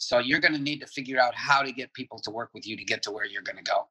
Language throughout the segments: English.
So you're going to need to figure out how to get people to work with you to get to where you're going to go.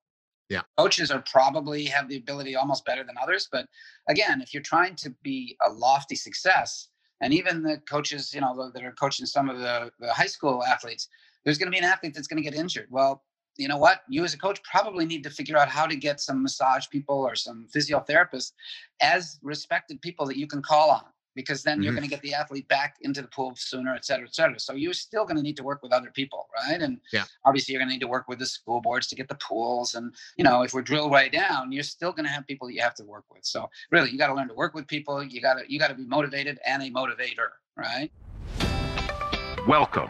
Yeah. Coaches are probably have the ability almost better than others. But again, if you're trying to be a lofty success, and even the coaches, you know, that are coaching some of the, the high school athletes, there's going to be an athlete that's going to get injured. Well, you know what? You as a coach probably need to figure out how to get some massage people or some physiotherapists as respected people that you can call on because then mm-hmm. you're going to get the athlete back into the pool sooner, et cetera, et cetera. So you're still going to need to work with other people, right? And yeah. obviously you're going to need to work with the school boards to get the pools. And, you know, if we're drilled way down, you're still going to have people that you have to work with. So really, you got to learn to work with people. You got to, you got to be motivated and a motivator, right? Welcome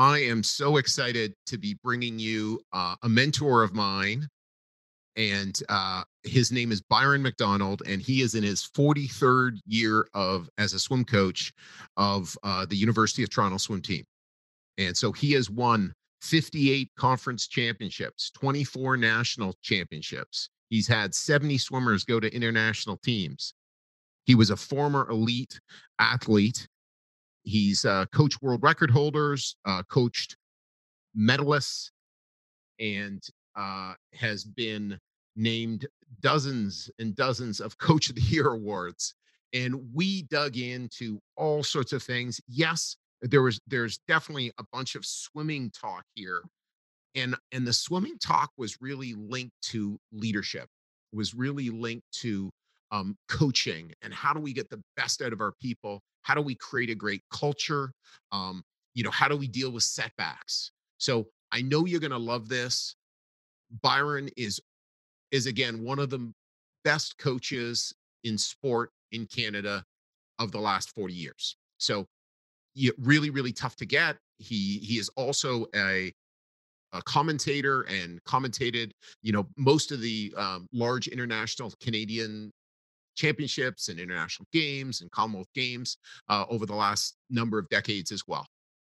I am so excited to be bringing you uh, a mentor of mine. And uh, his name is Byron MacDonald, and he is in his 43rd year of as a swim coach of uh, the University of Toronto swim team. And so he has won 58 conference championships, 24 national championships. He's had 70 swimmers go to international teams. He was a former elite athlete He's uh, coached world record holders, uh, coached medalists, and uh, has been named dozens and dozens of Coach of the Year awards. And we dug into all sorts of things. Yes, there was there's definitely a bunch of swimming talk here, and and the swimming talk was really linked to leadership, was really linked to um, coaching and how do we get the best out of our people? How do we create a great culture? Um, you know how do we deal with setbacks? So i know you're going to love this. Byron is is again one of the best coaches in sport in canada of the last 40 years. So really really tough to get. He he is also a a commentator and commentated you know most of the um, large international canadian championships and international games and Commonwealth Games uh, over the last number of decades as well.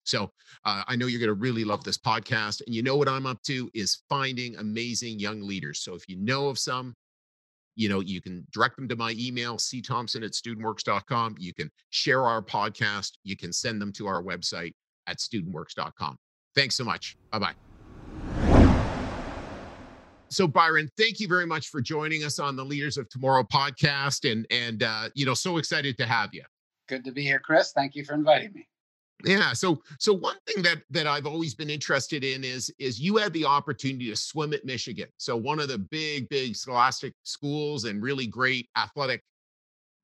So uh, I know you're going to really love this podcast. And you know what I'm up to is finding amazing young leaders. So if you know of some, you know, you can direct them to my email, cthompson at studentworks.com. You can share our podcast. You can send them to our website at studentworks.com. Thanks so much. Bye bye. So Byron, thank you very much for joining us on the Leaders of Tomorrow podcast, and and uh, you know, so excited to have you. Good to be here, Chris. Thank you for inviting me. Yeah. So so one thing that that I've always been interested in is is you had the opportunity to swim at Michigan. So one of the big big scholastic schools and really great athletic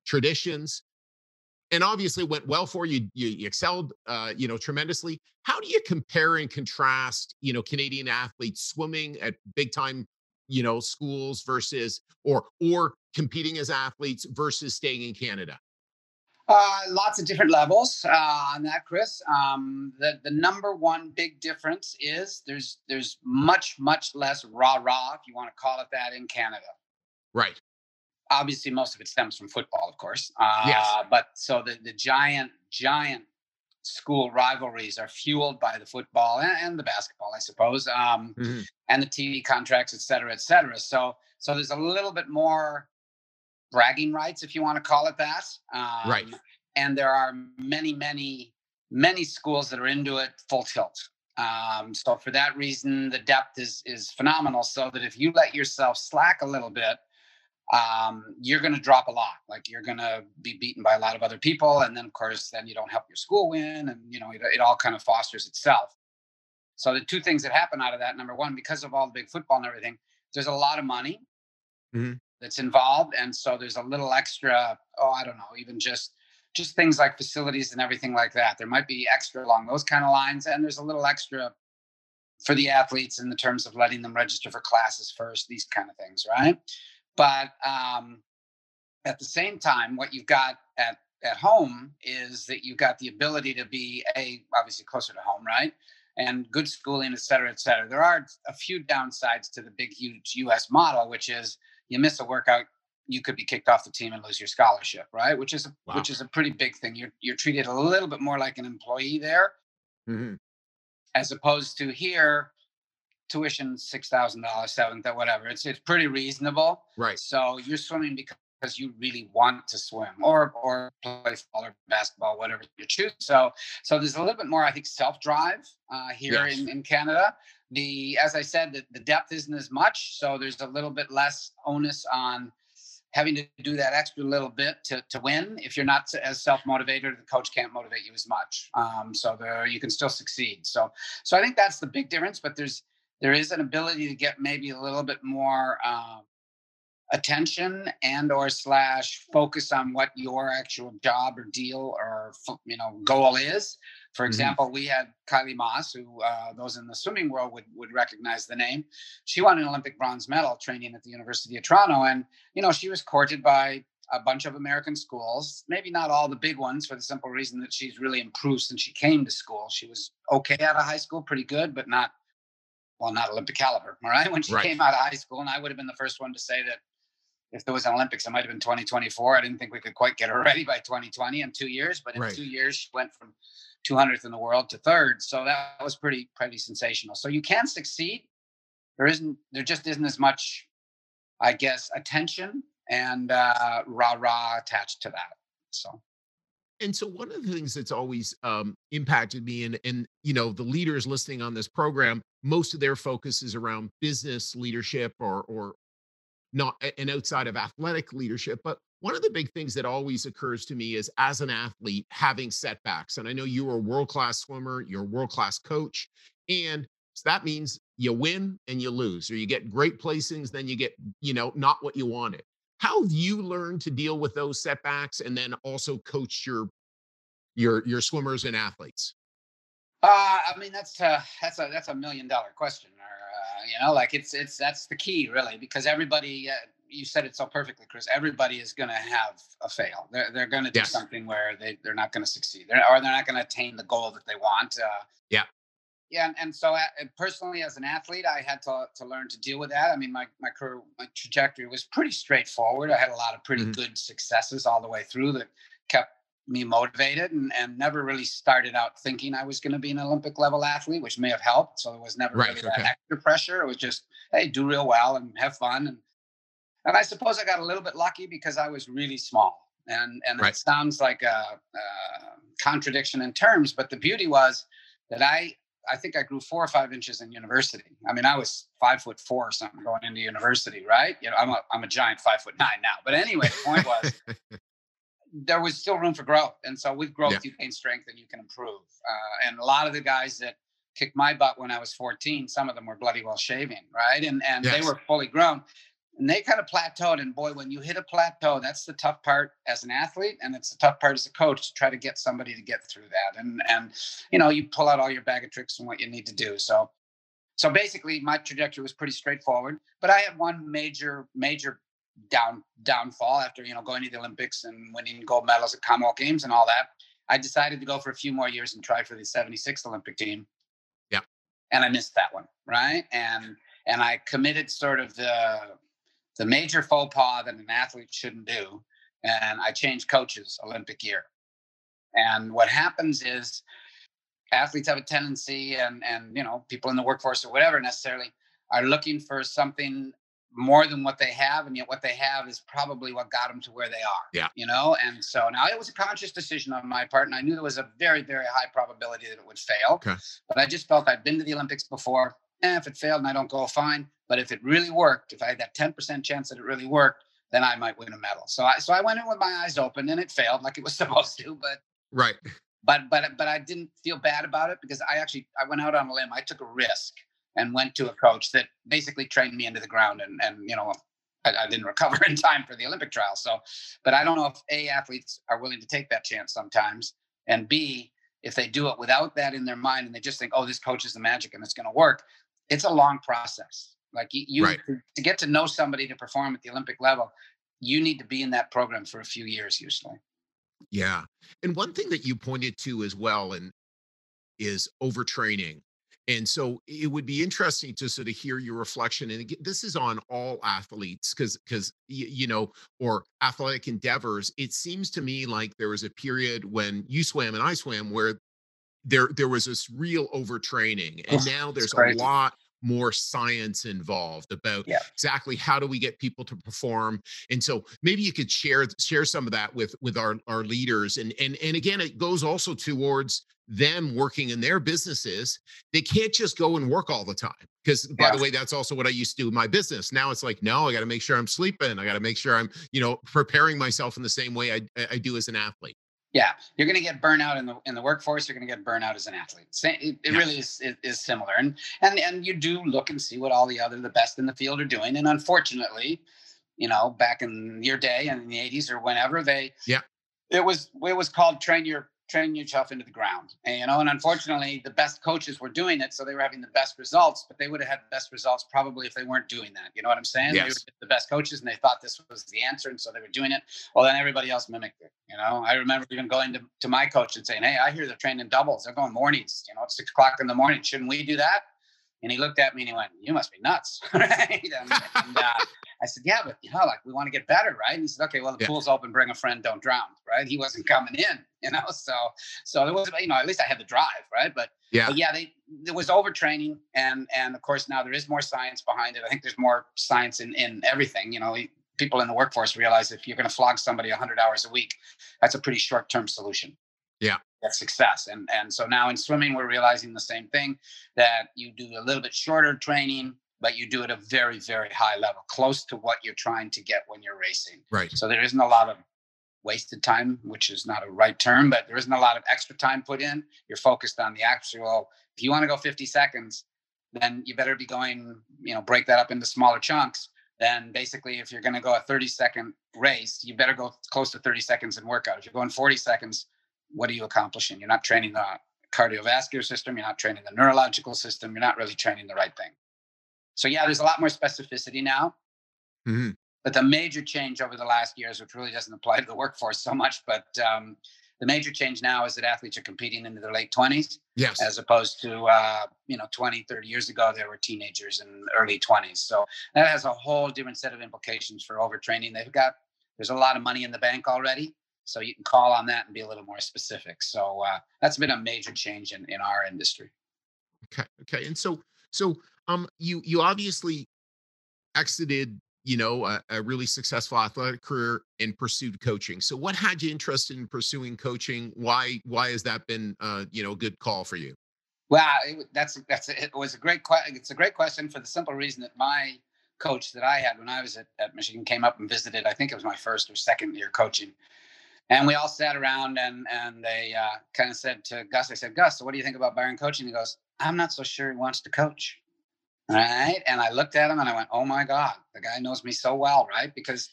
traditions. And obviously went well for you. You, you excelled, uh, you know, tremendously. How do you compare and contrast, you know, Canadian athletes swimming at big time you know schools versus or or competing as athletes versus staying in canada uh, lots of different levels uh, on that, Chris. Um, the the number one big difference is there's there's much much less rah rah, if you want to call it that, in Canada. Right. Obviously, most of it stems from football, of course. Uh, yes. But so the the giant giant school rivalries are fueled by the football and, and the basketball, I suppose, um, mm-hmm. and the TV contracts, et cetera, et cetera. So, so there's a little bit more bragging rights, if you want to call it that. Um, right. And there are many, many, many schools that are into it full tilt. Um, so for that reason, the depth is is phenomenal. So that if you let yourself slack a little bit, um, you're going to drop a lot. Like you're going to be beaten by a lot of other people, and then of course, then you don't help your school win, and you know it, it all kind of fosters itself. So the two things that happen out of that: number one, because of all the big football and everything, there's a lot of money mm-hmm. that's involved, and so there's a little extra. Oh, I don't know, even just just things like facilities and everything like that. There might be extra along those kind of lines, and there's a little extra for the athletes in the terms of letting them register for classes first, these kind of things, right? But um, at the same time, what you've got at at home is that you've got the ability to be a obviously closer to home, right? and good schooling, et cetera, et cetera. There are a few downsides to the big, huge US model, which is you miss a workout, you could be kicked off the team and lose your scholarship, right? Which is a, wow. which is a pretty big thing. You're you're treated a little bit more like an employee there, mm-hmm. as opposed to here, tuition six thousand dollars, seven, whatever. It's it's pretty reasonable, right? So you're swimming because you really want to swim or or play football or basketball, whatever you choose. So so there's a little bit more, I think, self drive uh, here yes. in, in Canada. The as I said, the, the depth isn't as much, so there's a little bit less onus on having to do that extra little bit to, to win. If you're not as self-motivated, the coach can't motivate you as much. Um, so there, you can still succeed. So, so I think that's the big difference. But there's there is an ability to get maybe a little bit more um, attention and or slash focus on what your actual job or deal or you know goal is for mm-hmm. example mm-hmm. we had kylie masse who uh, those in the swimming world would, would recognize the name she won an olympic bronze medal training at the university of toronto and you know she was courted by a bunch of american schools maybe not all the big ones for the simple reason that she's really improved since she came to school she was okay out of high school pretty good but not well, not Olympic caliber, all right? When she right. came out of high school, and I would have been the first one to say that if there was an Olympics, it might have been 2024. I didn't think we could quite get her ready by 2020 in two years, but in right. two years she went from 200th in the world to third. So that was pretty pretty sensational. So you can succeed. There isn't there just isn't as much, I guess, attention and uh, rah rah attached to that. So. And so one of the things that's always um, impacted me, and and you know the leaders listening on this program, most of their focus is around business leadership or or not and outside of athletic leadership but one of the big things that always occurs to me is as an athlete having setbacks and i know you're a world-class swimmer you're a world-class coach and so that means you win and you lose or you get great placings then you get you know not what you wanted. How have you learned to deal with those setbacks and then also coach your your your swimmers and athletes uh, I mean that's a, that's a that's a million dollar question or you know like it's it's that's the key really because everybody uh, you said it so perfectly chris everybody is going to have a fail. They're, they're going to do yes. something where they, they're not going to succeed. They're, or they're not going to attain the goal that they want uh, yeah. yeah and, and so uh, personally as an athlete i had to, to learn to deal with that. I mean my, my career my trajectory was pretty straightforward. I had a lot of pretty mm-hmm. good successes all the way through that me motivated and, and never really started out thinking I was going to be an Olympic level athlete, which may have helped. So there was never right, really okay. that extra pressure. It was just, hey, do real well and have fun. And and I suppose I got a little bit lucky because I was really small. And and right. it sounds like a, a contradiction in terms, but the beauty was that I I think I grew four or five inches in university. I mean, I was five foot four or something going into university, right? You know, I'm a I'm a giant five foot nine now. But anyway, the point was there was still room for growth. And so with growth, yeah. you gain strength and you can improve. Uh, and a lot of the guys that kicked my butt when I was 14, some of them were bloody well shaving, right? And and yes. they were fully grown. And they kind of plateaued. And boy, when you hit a plateau, that's the tough part as an athlete, and it's the tough part as a coach to try to get somebody to get through that. And and you know, you pull out all your bag of tricks and what you need to do. So so basically my trajectory was pretty straightforward. But I had one major, major down downfall after you know going to the Olympics and winning gold medals at Commonwealth Games and all that. I decided to go for a few more years and try for the 76 Olympic team. Yeah. And I missed that one, right? And and I committed sort of the the major faux pas that an athlete shouldn't do. And I changed coaches Olympic year. And what happens is athletes have a tendency and and you know people in the workforce or whatever necessarily are looking for something more than what they have and yet what they have is probably what got them to where they are yeah. you know? And so now it was a conscious decision on my part and i knew there was a very very high probability that it would fail okay. but i just felt i'd been to the olympics before and eh, if it failed and i don't go fine but if it really worked if i had that 10% chance that it really worked then i might win a medal. So i so i went in with my eyes open and it failed like it was supposed to but right. but but but i didn't feel bad about it because i actually i went out on a limb i took a risk and went to a coach that basically trained me into the ground and and you know I, I, didn't recover in time for the Olympic trial. So, but I don't know if A athletes are willing to take that chance sometimes, and B if they do it without that in their mind and they just think, oh, this coach is the magic and it's going to work. It's a long process. Like you, you right. to, to get to know somebody to perform at the Olympic level, you need to be in that program for a few years usually. Yeah, and one thing that you pointed to as well, and is overtraining And so it would be interesting to sort of hear your reflection. And again, this is on all athletes because because you know, or athletic endeavors. It seems to me like there was a period when you swam and I swam where there there was this real overtraining, and now there's a lot more science involved about yeah. exactly how do we get people to perform and so maybe you could share share some of that with with our our leaders and and and again it goes also towards them working in their businesses they can't just go and work all the time because by yeah. the way that's also what i used to do in my business now it's like no i got to make sure i'm sleeping i got to make sure i'm you know preparing myself in the same way i, I do as an athlete yeah, you're going to get burnout in the in the workforce. You're going to get burnout as an athlete. It, it really is, is, is similar, and and and you do look and see what all the other the best in the field are doing. And unfortunately, you know, back in your day and in the '80s or whenever they, yeah, it was it was called train your train yourself into the ground. And, you know, and unfortunately, the best coaches were doing it, so they were having the best results. But they would have had the best results probably if they weren't doing that. You know what I'm saying? Yes. They were the best coaches, and they thought this was the answer, and so they were doing it. Well, then everybody else mimicked it. You know, I remember even going to, to my coach and saying, "Hey, I hear they're training doubles. They're going mornings. You know, it's six o'clock in the morning. Shouldn't we do that?" And he looked at me and he went, "You must be nuts." right? And, and, uh, I said, yeah, but you know, like we want to get better, right? And he said, okay, well, the yeah. pool's open, bring a friend, don't drown, right? He wasn't coming in, you know, so so there was, you know, at least I had the drive, right? But yeah, but yeah, they there was overtraining, and and of course now there is more science behind it. I think there's more science in in everything, you know. People in the workforce realize if you're going to flog somebody 100 hours a week, that's a pretty short term solution. Yeah. That's success. And and so now in swimming, we're realizing the same thing that you do a little bit shorter training, but you do it at a very, very high level, close to what you're trying to get when you're racing. Right. So there isn't a lot of wasted time, which is not a right term, but there isn't a lot of extra time put in. You're focused on the actual. If you want to go 50 seconds, then you better be going, you know, break that up into smaller chunks. Then basically, if you're going to go a 30 second race, you better go close to 30 seconds in workout. If you're going 40 seconds, what are you accomplishing? You're not training the cardiovascular system. You're not training the neurological system. You're not really training the right thing. So yeah, there's a lot more specificity now. Mm-hmm. But the major change over the last years, which really doesn't apply to the workforce so much, but um, the major change now is that athletes are competing into their late 20s. Yes. As opposed to, uh, you know, 20, 30 years ago, they were teenagers in early 20s. So that has a whole different set of implications for overtraining. They've got, there's a lot of money in the bank already. So you can call on that and be a little more specific. So uh, that's been a major change in, in our industry. Okay. Okay. And so, so um, you you obviously exited, you know, a, a really successful athletic career and pursued coaching. So, what had you interested in pursuing coaching? Why why has that been, uh, you know, a good call for you? Well, it, that's that's it was a great question. It's a great question for the simple reason that my coach that I had when I was at, at Michigan came up and visited. I think it was my first or second year coaching, and we all sat around and and they uh, kind of said to Gus, I said, Gus, so what do you think about Byron coaching? He goes, I'm not so sure he wants to coach. Right. And I looked at him and I went, oh my God, the guy knows me so well. Right. Because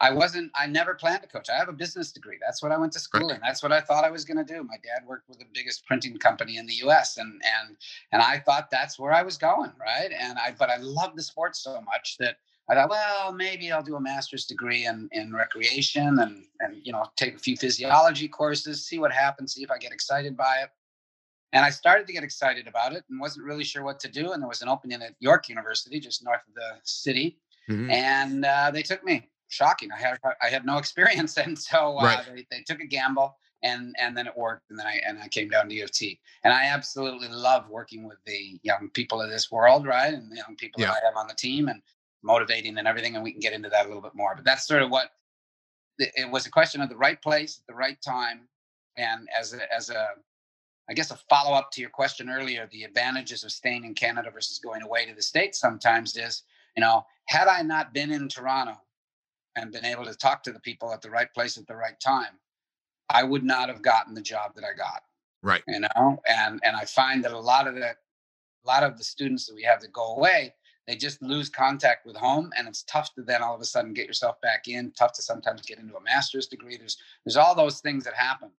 I wasn't, I never planned to coach. I have a business degree. That's what I went to school in. That's what I thought I was going to do. My dad worked with the biggest printing company in the US and, and, and I thought that's where I was going. Right. And I, but I love the sport so much that I thought, well, maybe I'll do a master's degree in, in recreation and, and, you know, take a few physiology courses, see what happens, see if I get excited by it. And I started to get excited about it and wasn't really sure what to do. And there was an opening at York University, just north of the city, mm-hmm. and uh, they took me. Shocking! I had I had no experience, and so uh, right. they, they took a gamble, and and then it worked. And then I and I came down to U of T, and I absolutely love working with the young people of this world, right? And the young people yeah. that I have on the team, and motivating and everything. And we can get into that a little bit more. But that's sort of what it was a question of the right place at the right time, and as a, as a I guess a follow up to your question earlier, the advantages of staying in Canada versus going away to the States sometimes is, you know, had I not been in Toronto and been able to talk to the people at the right place at the right time, I would not have gotten the job that I got. Right. You know, and and I find that a lot of the a lot of the students that we have that go away, they just lose contact with home and it's tough to then all of a sudden get yourself back in, tough to sometimes get into a master's degree. There's there's all those things that happen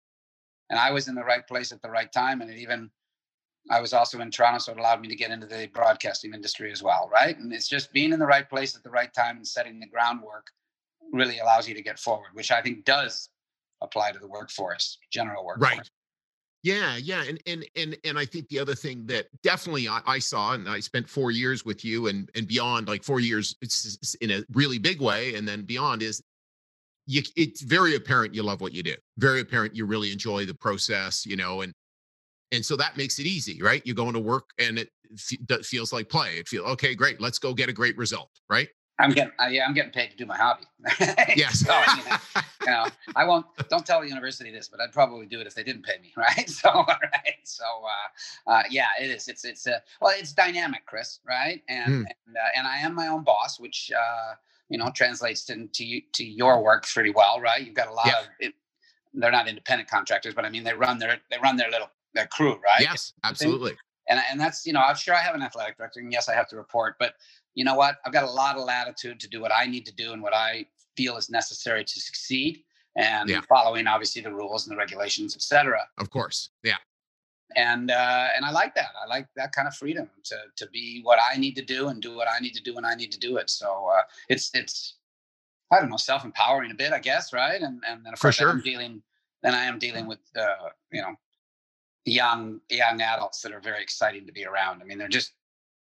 and I was in the right place at the right time. And it even, I was also in Toronto, so it allowed me to get into the broadcasting industry as well, right? And it's just being in the right place at the right time and setting the groundwork really allows you to get forward, which I think does apply to the workforce, general workforce. Right. Yeah, yeah, and and and and I think the other thing that definitely I, I saw, and I spent four years with you, and and beyond, like four years, in a really big way, and then beyond is you. It's very apparent you love what you do. Very apparent you really enjoy the process, you know, and and so that makes it easy, right? You're going to work, and it f- feels like play. It feels okay, great. Let's go get a great result, right? I'm getting, uh, yeah, I'm getting paid to do my hobby. yes. so, you, know, you, know, I won't. Don't tell the university this, but I'd probably do it if they didn't pay me, right? So, right. So, uh, uh, yeah, it is. It's it's uh, well, it's dynamic, Chris, right? And mm. and uh, and I am my own boss, which uh, you know translates into to your work pretty well, right? You've got a lot yeah. of. It, they're not independent contractors, but I mean they run their they run their little their crew, right? Yes, absolutely. And and that's you know I'm sure I have an athletic director, and yes, I have to report, but you know what? I've got a lot of latitude to do what I need to do and what I feel is necessary to succeed and yeah. following obviously the rules and the regulations, et cetera. Of course. Yeah. And uh, and I like that. I like that kind of freedom to to be what I need to do and do what I need to do when I need to do it. So uh, it's it's I don't know, self empowering a bit, I guess, right? And and then of course sure. I'm dealing then I am dealing with uh, you know young young adults that are very exciting to be around. I mean, they're just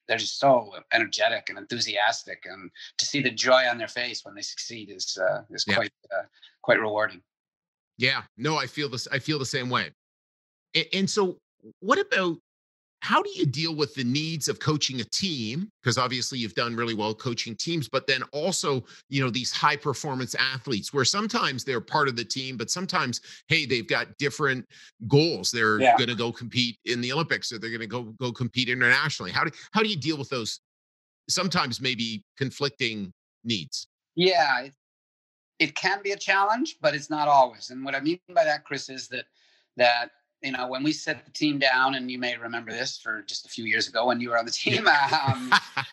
they're just so energetic and enthusiastic, and to see the joy on their face when they succeed is uh, is yeah. quite uh, quite rewarding. Yeah, no, I feel this. I feel the same way. And, and so, what about how do you deal with the needs of coaching a team? Because obviously you've done really well coaching teams but then also you know these high performance athletes where sometimes they're part of the team but sometimes hey they've got different goals. They're yeah. going to go compete in the olympics or they're going to go go compete internationally. How do how do you deal with those sometimes maybe conflicting needs? Yeah it can be a challenge but it's not always and what i mean by that chris is that that you know, when we set the team down, and you may remember this for just a few years ago when you were on the team, um,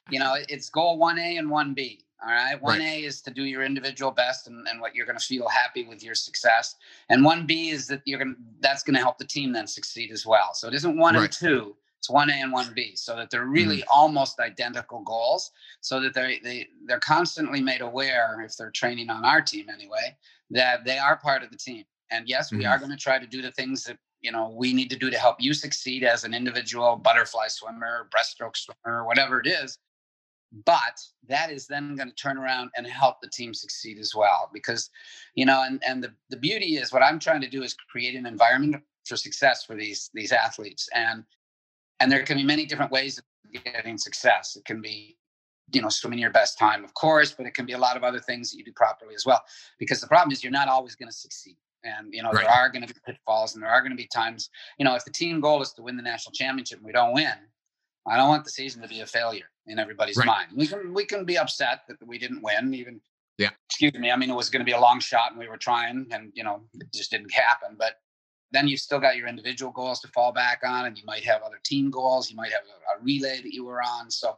you know, it's goal 1A and 1B. All right. 1A right. is to do your individual best and, and what you're going to feel happy with your success. And 1B is that you're going to, that's going to help the team then succeed as well. So it isn't one right. and two, it's 1A and 1B so that they're really mm. almost identical goals so that they, they, they're constantly made aware if they're training on our team anyway, that they are part of the team. And yes, we mm. are going to try to do the things that you know we need to do to help you succeed as an individual butterfly swimmer breaststroke swimmer whatever it is. But that is then going to turn around and help the team succeed as well because you know and and the, the beauty is what i'm trying to do is create an environment for success for these these athletes. And and there can be many different ways of getting success. It can be you know swimming your best time of course but it can be a lot of other things that you do properly as well because the problem is you're not always going to succeed and you know right. there are going to be pitfalls, and there are going to be times. You know, if the team goal is to win the national championship, and we don't win. I don't want the season to be a failure in everybody's right. mind. We can we can be upset that we didn't win. Even yeah, excuse me. I mean, it was going to be a long shot, and we were trying, and you know, it just didn't happen. But then you've still got your individual goals to fall back on, and you might have other team goals. You might have a, a relay that you were on. So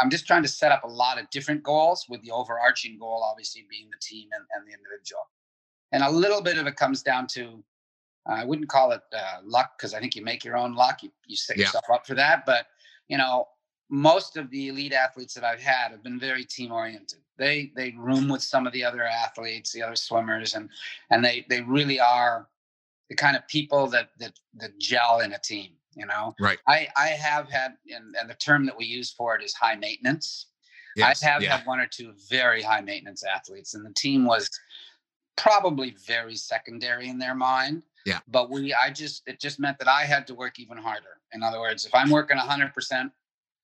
I'm just trying to set up a lot of different goals with the overarching goal, obviously, being the team and, and the individual and a little bit of it comes down to uh, I wouldn't call it uh, luck because I think you make your own luck. You, you set yeah. yourself up for that. But, you know, most of the elite athletes that I've had have been very team oriented. They they room with some of the other athletes, the other swimmers, and and they they really are the kind of people that that that gel in a team. You know, right? I I have had, and, and the term that we use for it is high maintenance. Yes, I have yeah. had one or two very high maintenance athletes, and the team was probably very secondary in their mind. Yeah. But we, I just, it just meant that I had to work even harder. In other words, if I'm working 100%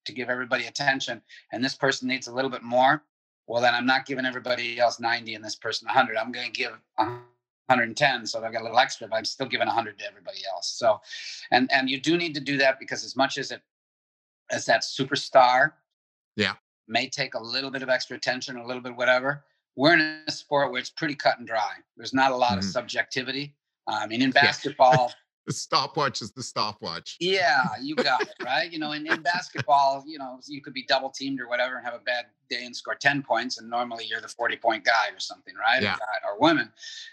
to give everybody attention and this person needs a little bit more, well, then I'm not giving everybody else 90 and this person 100. I'm going to give 110. So I've got a little extra, but I'm still giving 100 to everybody else. So, and, and you do need to do that because as much as it, as that superstar, yeah, may take a little bit of extra attention, a little bit whatever we're in a sport where it's pretty cut and dry. There's not a lot mm-hmm. of subjectivity. I mean, in basketball, the stopwatch is the stopwatch. Yeah, you got it right. You know, in, in basketball, you know, you could be double teamed or whatever and have a bad day and score ten points, and normally you're the forty point guy or something, right? Yeah. Or, or women.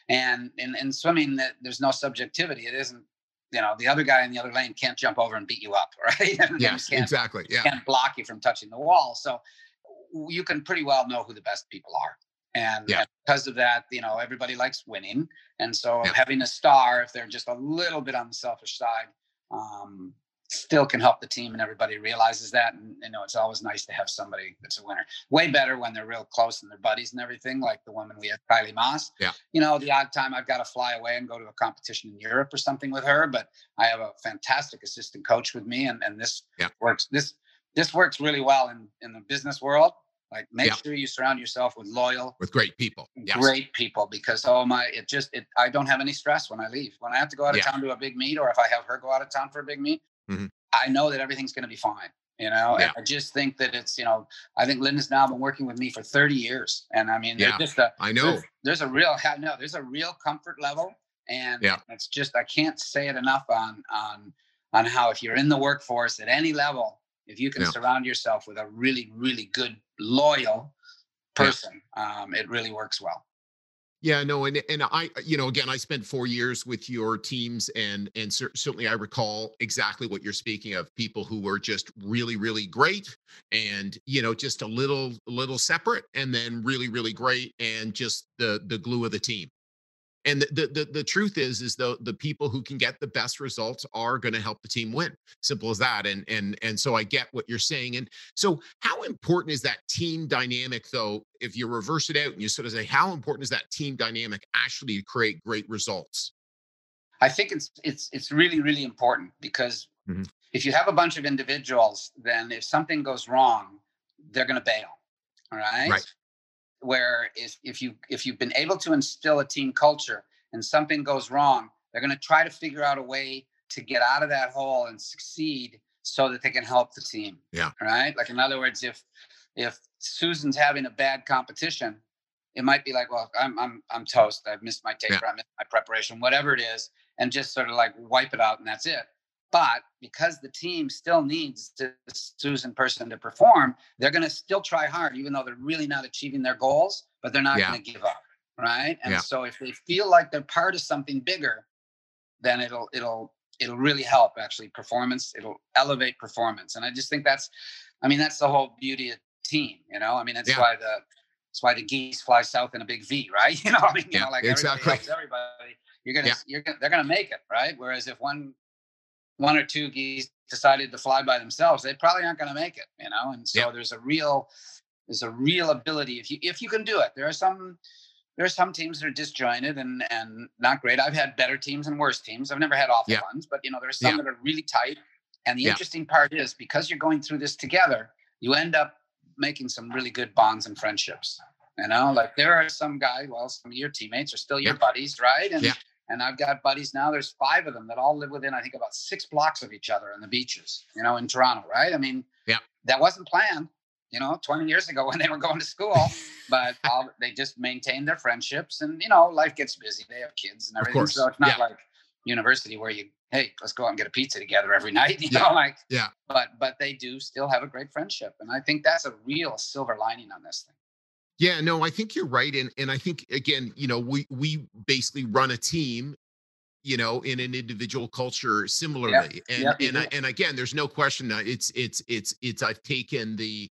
And in, in swimming, that there's no subjectivity. It isn't. You know, the other guy in the other lane can't jump over and beat you up, right? yes, exactly. Yeah. Can't block you from touching the wall. So you can pretty well know who the best people are And, Yeah. and because of that, you know, everybody likes winning. And so Yeah. having a star, if they're just a little bit on the selfish side, um, still can help the team and everybody realizes that. And you know, it's always nice to have somebody that's a winner. Way better when they're real close and they're buddies and everything, like the woman we had, Kylie Masse. Yeah. You know, the odd time I've got to fly away and go to a competition in Europe or something with her, but I have a fantastic assistant coach with me and, and this Yeah. works this this works really well in, in the business world. Like make Yeah. sure you surround yourself with loyal, with great people. Yes. great people because oh my it just it i don't have any stress when i leave when i have to go out of Yeah. town to a big meet or if i have her go out of town for a big meet Mhm. i know that everything's going to be fine you know Yeah. And i just think that it's you know i think linda's now been working with me for 30 years and i mean Yeah. there's just a I know. there's, there's a real no there's a real comfort level and Yeah. it's just i can't say it enough on on on how if you're in the workforce at any level if you can Yeah. surround yourself with a really really good loyal Yeah. person um, it really works well Yeah, no, and and I, you know, again, I spent four years with your teams, and and cer- certainly I recall exactly what you're speaking of. People who were just really, really great, and you know, just a little, little separate, and then really, really great, and just the the glue of the team. And the the the, the truth is, is the the people who can get the best results are going to help the team win. Simple as that. And and and so I get what you're saying. And so, how important is that team dynamic, though? If you reverse it out and you sort of say, how important is that team dynamic actually to create great results? I think it's it's it's really really important because Mhm. if you have a bunch of individuals, then if something goes wrong, they're going to bail. All right. Right. Where if if you if you've been able to instill a team culture and something goes wrong, they're going to try to figure out a way to get out of that hole and succeed so that they can help the team. Yeah. Right. Like in other words, if if Susan's having a bad competition, it might be like, well, I'm I'm I'm toast. I've missed my taper. I missed my preparation, whatever it is, and just sort of like wipe it out and that's it. But because the team still needs this Susan person to perform, they're going to still try hard, even though they're really not achieving their goals. But they're not Yeah. going to give up, right? And Yeah. so if they feel like they're part of something bigger, then it'll it'll it'll really help actually performance. It'll elevate performance, and I just think that's, I mean, that's the whole beauty of team. You know, I mean, that's Yeah. why the that's why the geese fly south in a big V, right? You know, I mean, you Yeah, know, like exactly. everybody everybody. You're gonna, you're gonna, they're gonna make it, right? Whereas if one, one or two geese decided to fly by themselves, they probably aren't gonna make it, you know. And so Yeah. there's a real, there's a real ability if you if you can do it. There are some, there are some teams that are disjointed and and not great. I've had better teams and worse teams. I've never had awful Yeah. ones, but you know, there's some Yeah. that are really tight. And the interesting part is because you're going through this together, you end up making some really good bonds and friendships. You know, like there are some guys, well, some of your teammates are still your buddies, right? And. And I've got buddies now. There's five of them that all live within, I think, about six blocks of each other on the beaches, you know, in Toronto, right? I mean, Yeah. that wasn't planned, you know, 20 years ago when they were going to school, but all, they just maintained their friendships. And, you know, life gets busy. They have kids and everything. So it's not Yeah. like university where you, hey, let's go out and get a pizza together every night, you Yeah. know, like, Yeah. but, but they do still have a great friendship. And I think that's a real silver lining on this thing. Yeah, no, I think you're right, and and I think again, you know, we we basically run a team, you know, in an individual culture similarly, and yep, you and I, and again, there's no question that it's it's it's it's I've taken the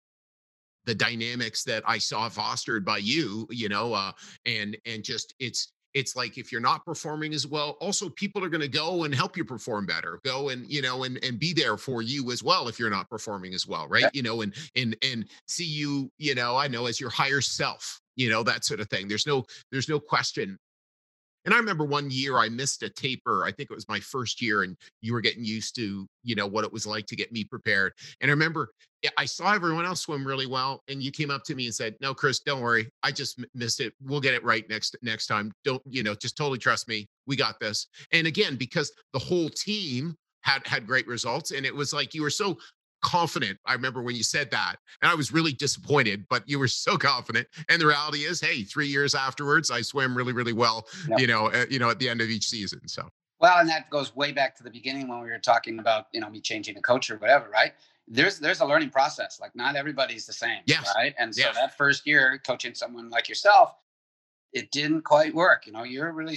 the dynamics that I saw fostered by you, you know, uh, and and just it's it's like if you're not performing as well, also people are going to go and help you perform better, go and you know and and be there for you as well if you're not performing as well, right? You know, and and and see you, you know, I know as your higher self, you know, that sort of thing. There's no there's no question and I remember one year I missed a taper. I think it was my first year, and you were getting used to, you know, what it was like to get me prepared. And I remember I- I saw everyone else swim really well, and you came up to me and said, "No, Chris, don't worry. I just missed it. We'll get it right next next time. Don't, you know, just totally trust me. We got this." And again, because the whole team had had great results, and it was like you were so confident. I remember when you said that, and I was really disappointed, but you were so confident. And the reality is, hey, three years afterwards, I swam really, really well. Yeah. You know, uh, you know, at the end of each season. So Well, and that goes way back to the beginning when we were talking about, you know, me changing the coach or whatever, right? There's there's a learning process. Like not everybody's the same. Yes. Right. And so Yes. that first year coaching someone like yourself, it didn't quite work. You know, you're really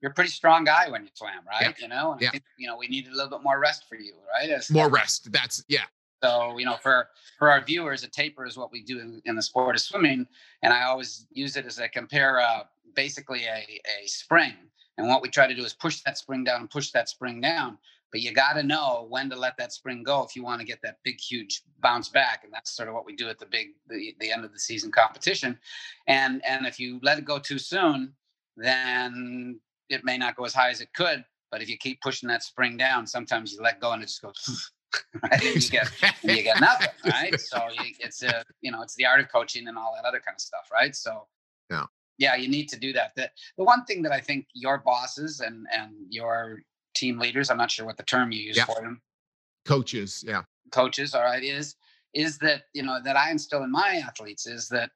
you're a pretty strong guy when you swam, right? You know, and Yeah. I think, you know, we needed a little bit more rest for you, right? As, more rest. That's yeah, So, you know, for for our viewers, a taper is what we do in, in the sport of swimming, and I always use it as I compare uh, basically a, a spring. And what we try to do is push that spring down and push that spring down. But you got to know when to let that spring go if you want to get that big, huge bounce back. And that's sort of what we do at the big, the, the end of the season competition. And and if you let it go too soon, then it may not go as high as it could. But if you keep pushing that spring down, sometimes you let go and it just goes. right? And you get and you get nothing, right? So you, it's a you know it's the art of coaching and all that other kind of stuff, right? So yeah, yeah, you need to do that. The the one thing that I think your bosses and and your team leaders, I'm not sure what the term you use yeah. for them, coaches, yeah, coaches, all right, is is that you know that I instill in my athletes is that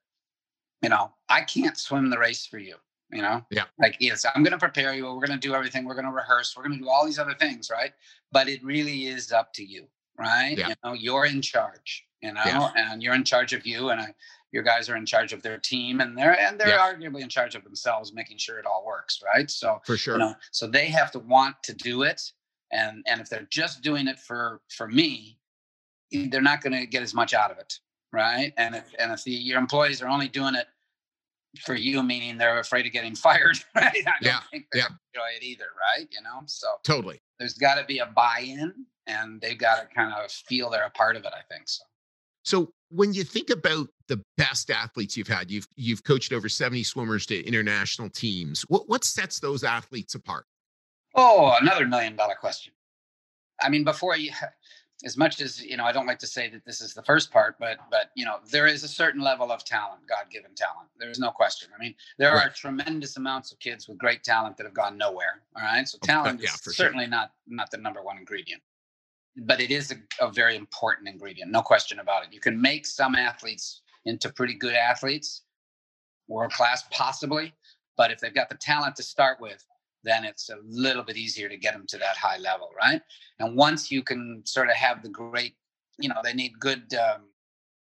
you know I can't swim the race for you you know? Yeah. Like yes i'm going to prepare you we're going to do everything we're going to rehearse we're going to do all these other things right? But it really is up to you right? Yeah. you know you're in charge you know and you're in charge of you and I, your guys are in charge of their team and they're and they're arguably in charge of themselves making sure it all works right? So for sure. you know so they have to want to do it and and if they're just doing it for for me they're not going to get as much out of it right? And if and if the, your employees are only doing it for you, meaning they're afraid of getting fired, right? I yeah, yeah. enjoy it either, right? You know, so totally. There's got to be a buy-in, and they've got to kind of feel they're a part of it. I think so. So when you think about the best athletes you've had, you've you've coached over 70 swimmers to international teams. What what sets those athletes apart? Oh, another million dollar question. I mean, before you as much as you know i don't like to say that this is the first part but but you know there is a certain level of talent god-given talent there's no question i mean there right. are tremendous amounts of kids with great talent that have gone nowhere all right so talent yeah, is certainly sure. not not the number one ingredient but it is a, a very important ingredient no question about it you can make some athletes into pretty good athletes world class possibly but if they've got the talent to start with then it's a little bit easier to get them to that high level, right? And once you can sort of have the great, you know, they need good um,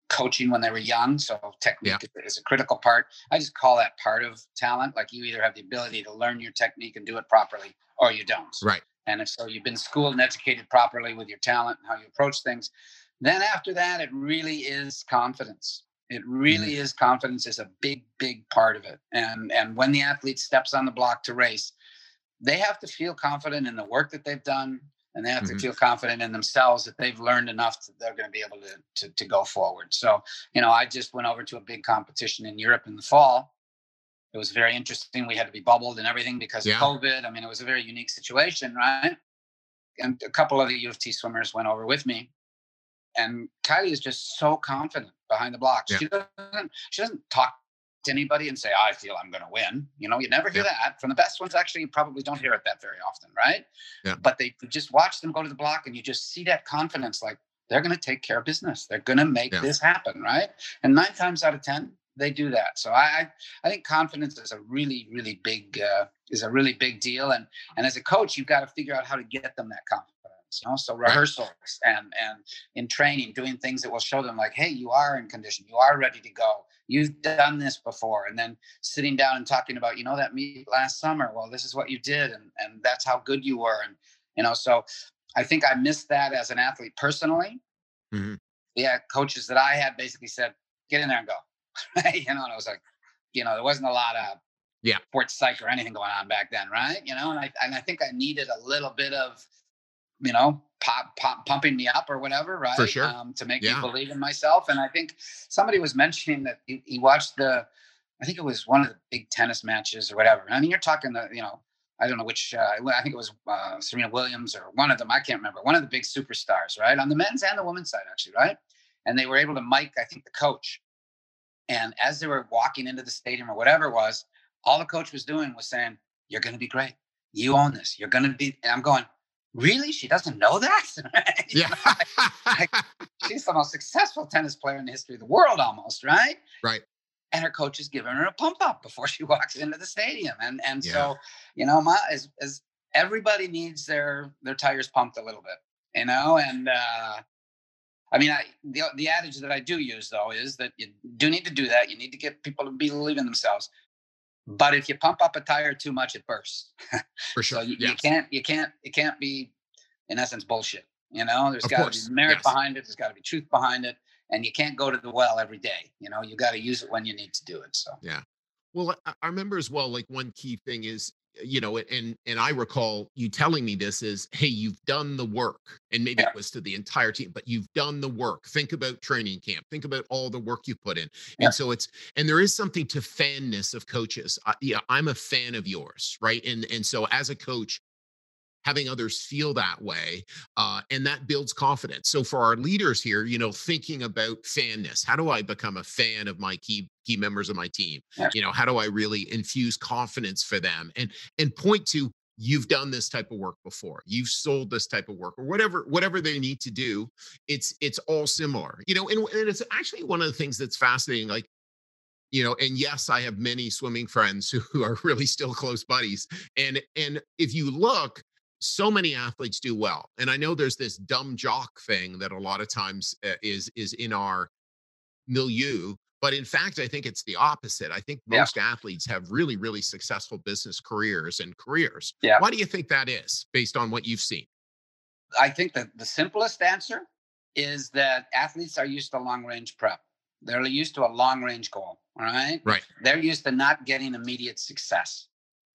coaching when they were young. So technique yeah. is a critical part. I just call that part of talent. Like you either have the ability to learn your technique and do it properly, or you don't. Right. And if so, you've been schooled and educated properly with your talent and how you approach things. Then after that, it really is confidence. It really mm-hmm. is confidence is a big, big part of it. And and when the athlete steps on the block to race, they have to feel confident in the work that they've done and they have mm-hmm. to feel confident in themselves that they've learned enough that they're going to be able to, to, to go forward. So, you know, I just went over to a big competition in Europe in the fall. It was very interesting. We had to be bubbled and everything because yeah. of COVID. I mean, it was a very unique situation, right? And a couple of the U of T swimmers went over with me. And Kylie is just so confident behind the blocks. Yeah. She doesn't she doesn't talk to anybody and say, I feel I'm going to win. You know, you never hear yeah. that from the best ones. Actually, you probably don't hear it that very often, right? Yeah. But they just watch them go to the block and you just see that confidence like they're going to take care of business. They're going to make yeah. this happen, right? And nine times out of 10, they do that. So I, I think confidence is a really, really big, uh, is a really big deal. And, and as a coach, you've got to figure out how to get them that confidence. You know, so rehearsals and and in training, doing things that will show them like, hey, you are in condition, you are ready to go you've done this before and then sitting down and talking about you know that meet last summer? Well this is what you did and and that's how good you were and you know so i think i missed that as an athlete personally. Mm-hmm. yeah coaches that i had basically said get in there and go. You know and i was like you know there wasn't a lot of yeah. sports psych or anything going on back then right? You know and i and i think i needed a little bit of you know pop, pop pumping me up or whatever, right? For sure. Um, to make yeah. me believe in myself. And I think somebody was mentioning that he, he, watched the, I think it was one of the big tennis matches or whatever. I mean, you're talking the, you know, I don't know which, uh, I think it was uh, Serena Williams or one of them. I can't remember. One of the big superstars, right? On the men's and the women's side, actually, right? And they were able to mic, I think, the coach. And as they were walking into the stadium or whatever it was, all the coach was doing was saying, You're going to be great. You own this. You're going to be. And I'm going, really? She doesn't know that? yeah. like, she's the most successful tennis player in the history of the world, almost, right? Right. And her coach is giving her a pump up before she walks into the stadium. And and yeah. so, you know, my as, as everybody needs their their tires pumped a little bit, you know, and uh I mean, I the the adage that I do use though is that you do need to do that. You need to get people to believe in themselves. But if you pump up a tire too much, it bursts. For sure. so you, yes. you, can't, you can't, it can't be, in essence, bullshit. You know, there's got to be merit yes. behind it. There's got to be truth behind it, and you can't go to the well every day. You know, you got to use it when you need to do it. So yeah. Well, I remember as well. Like one key thing is you know and and i recall you telling me this is hey you've done the work and maybe yeah. it was to the entire team but you've done the work. Think about training camp. Think about all the work you put in. Yeah. and so it's and there is something to fanness of coaches. Uh, yeah i'm a fan of yours right? And and so as a coach having others feel that way uh, and that builds confidence. So for our leaders here you know thinking about fanness how do i become a fan of my key key members of my team? Yeah. you know how do i really infuse confidence for them and and point to you've done this type of work before. You've sold this type of work or whatever whatever they need to do it's it's all similar you know and, and it's actually one of the things that's fascinating like you know and yes i have many swimming friends who, who are really still close buddies and and if you look so many athletes do well and i know there's this dumb jock thing that a lot of times uh, is is in our milieu but in fact i think it's the opposite. I think most yeah. athletes have really really successful business careers and careers. Yeah. why do you think that is based on what you've seen? I think that the simplest answer is that athletes are used to long range prep. They're used to a long range goal right? Right. They're used to not getting immediate success.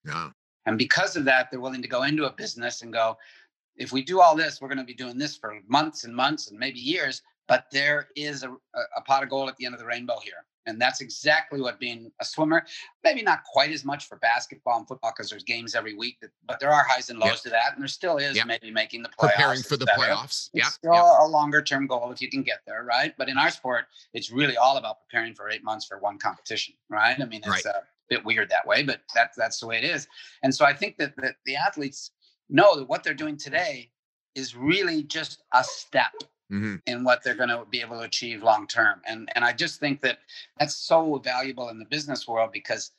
Yeah and because of that, they're willing to go into a business and go, if we do all this, we're going to be doing this for months and months and maybe years. But there is a, a pot of gold at the end of the rainbow here. And that's exactly what being a swimmer, maybe not quite as much for basketball and football because there's games every week, but there are highs and lows yep. to that. And there still is yep. maybe making the playoffs. Preparing for the playoffs. Yeah. still yep. a longer term goal if you can get there, right? But in our sport, it's really all about preparing for eight months for one competition, right? I mean, it's, right. uh, bit weird that way, but that's that's the way it is. And so I think that, that the athletes know that what they're doing today is really just a step mm-hmm. in what they're going to be able to achieve long term. And and I just think that that's so valuable in the business world because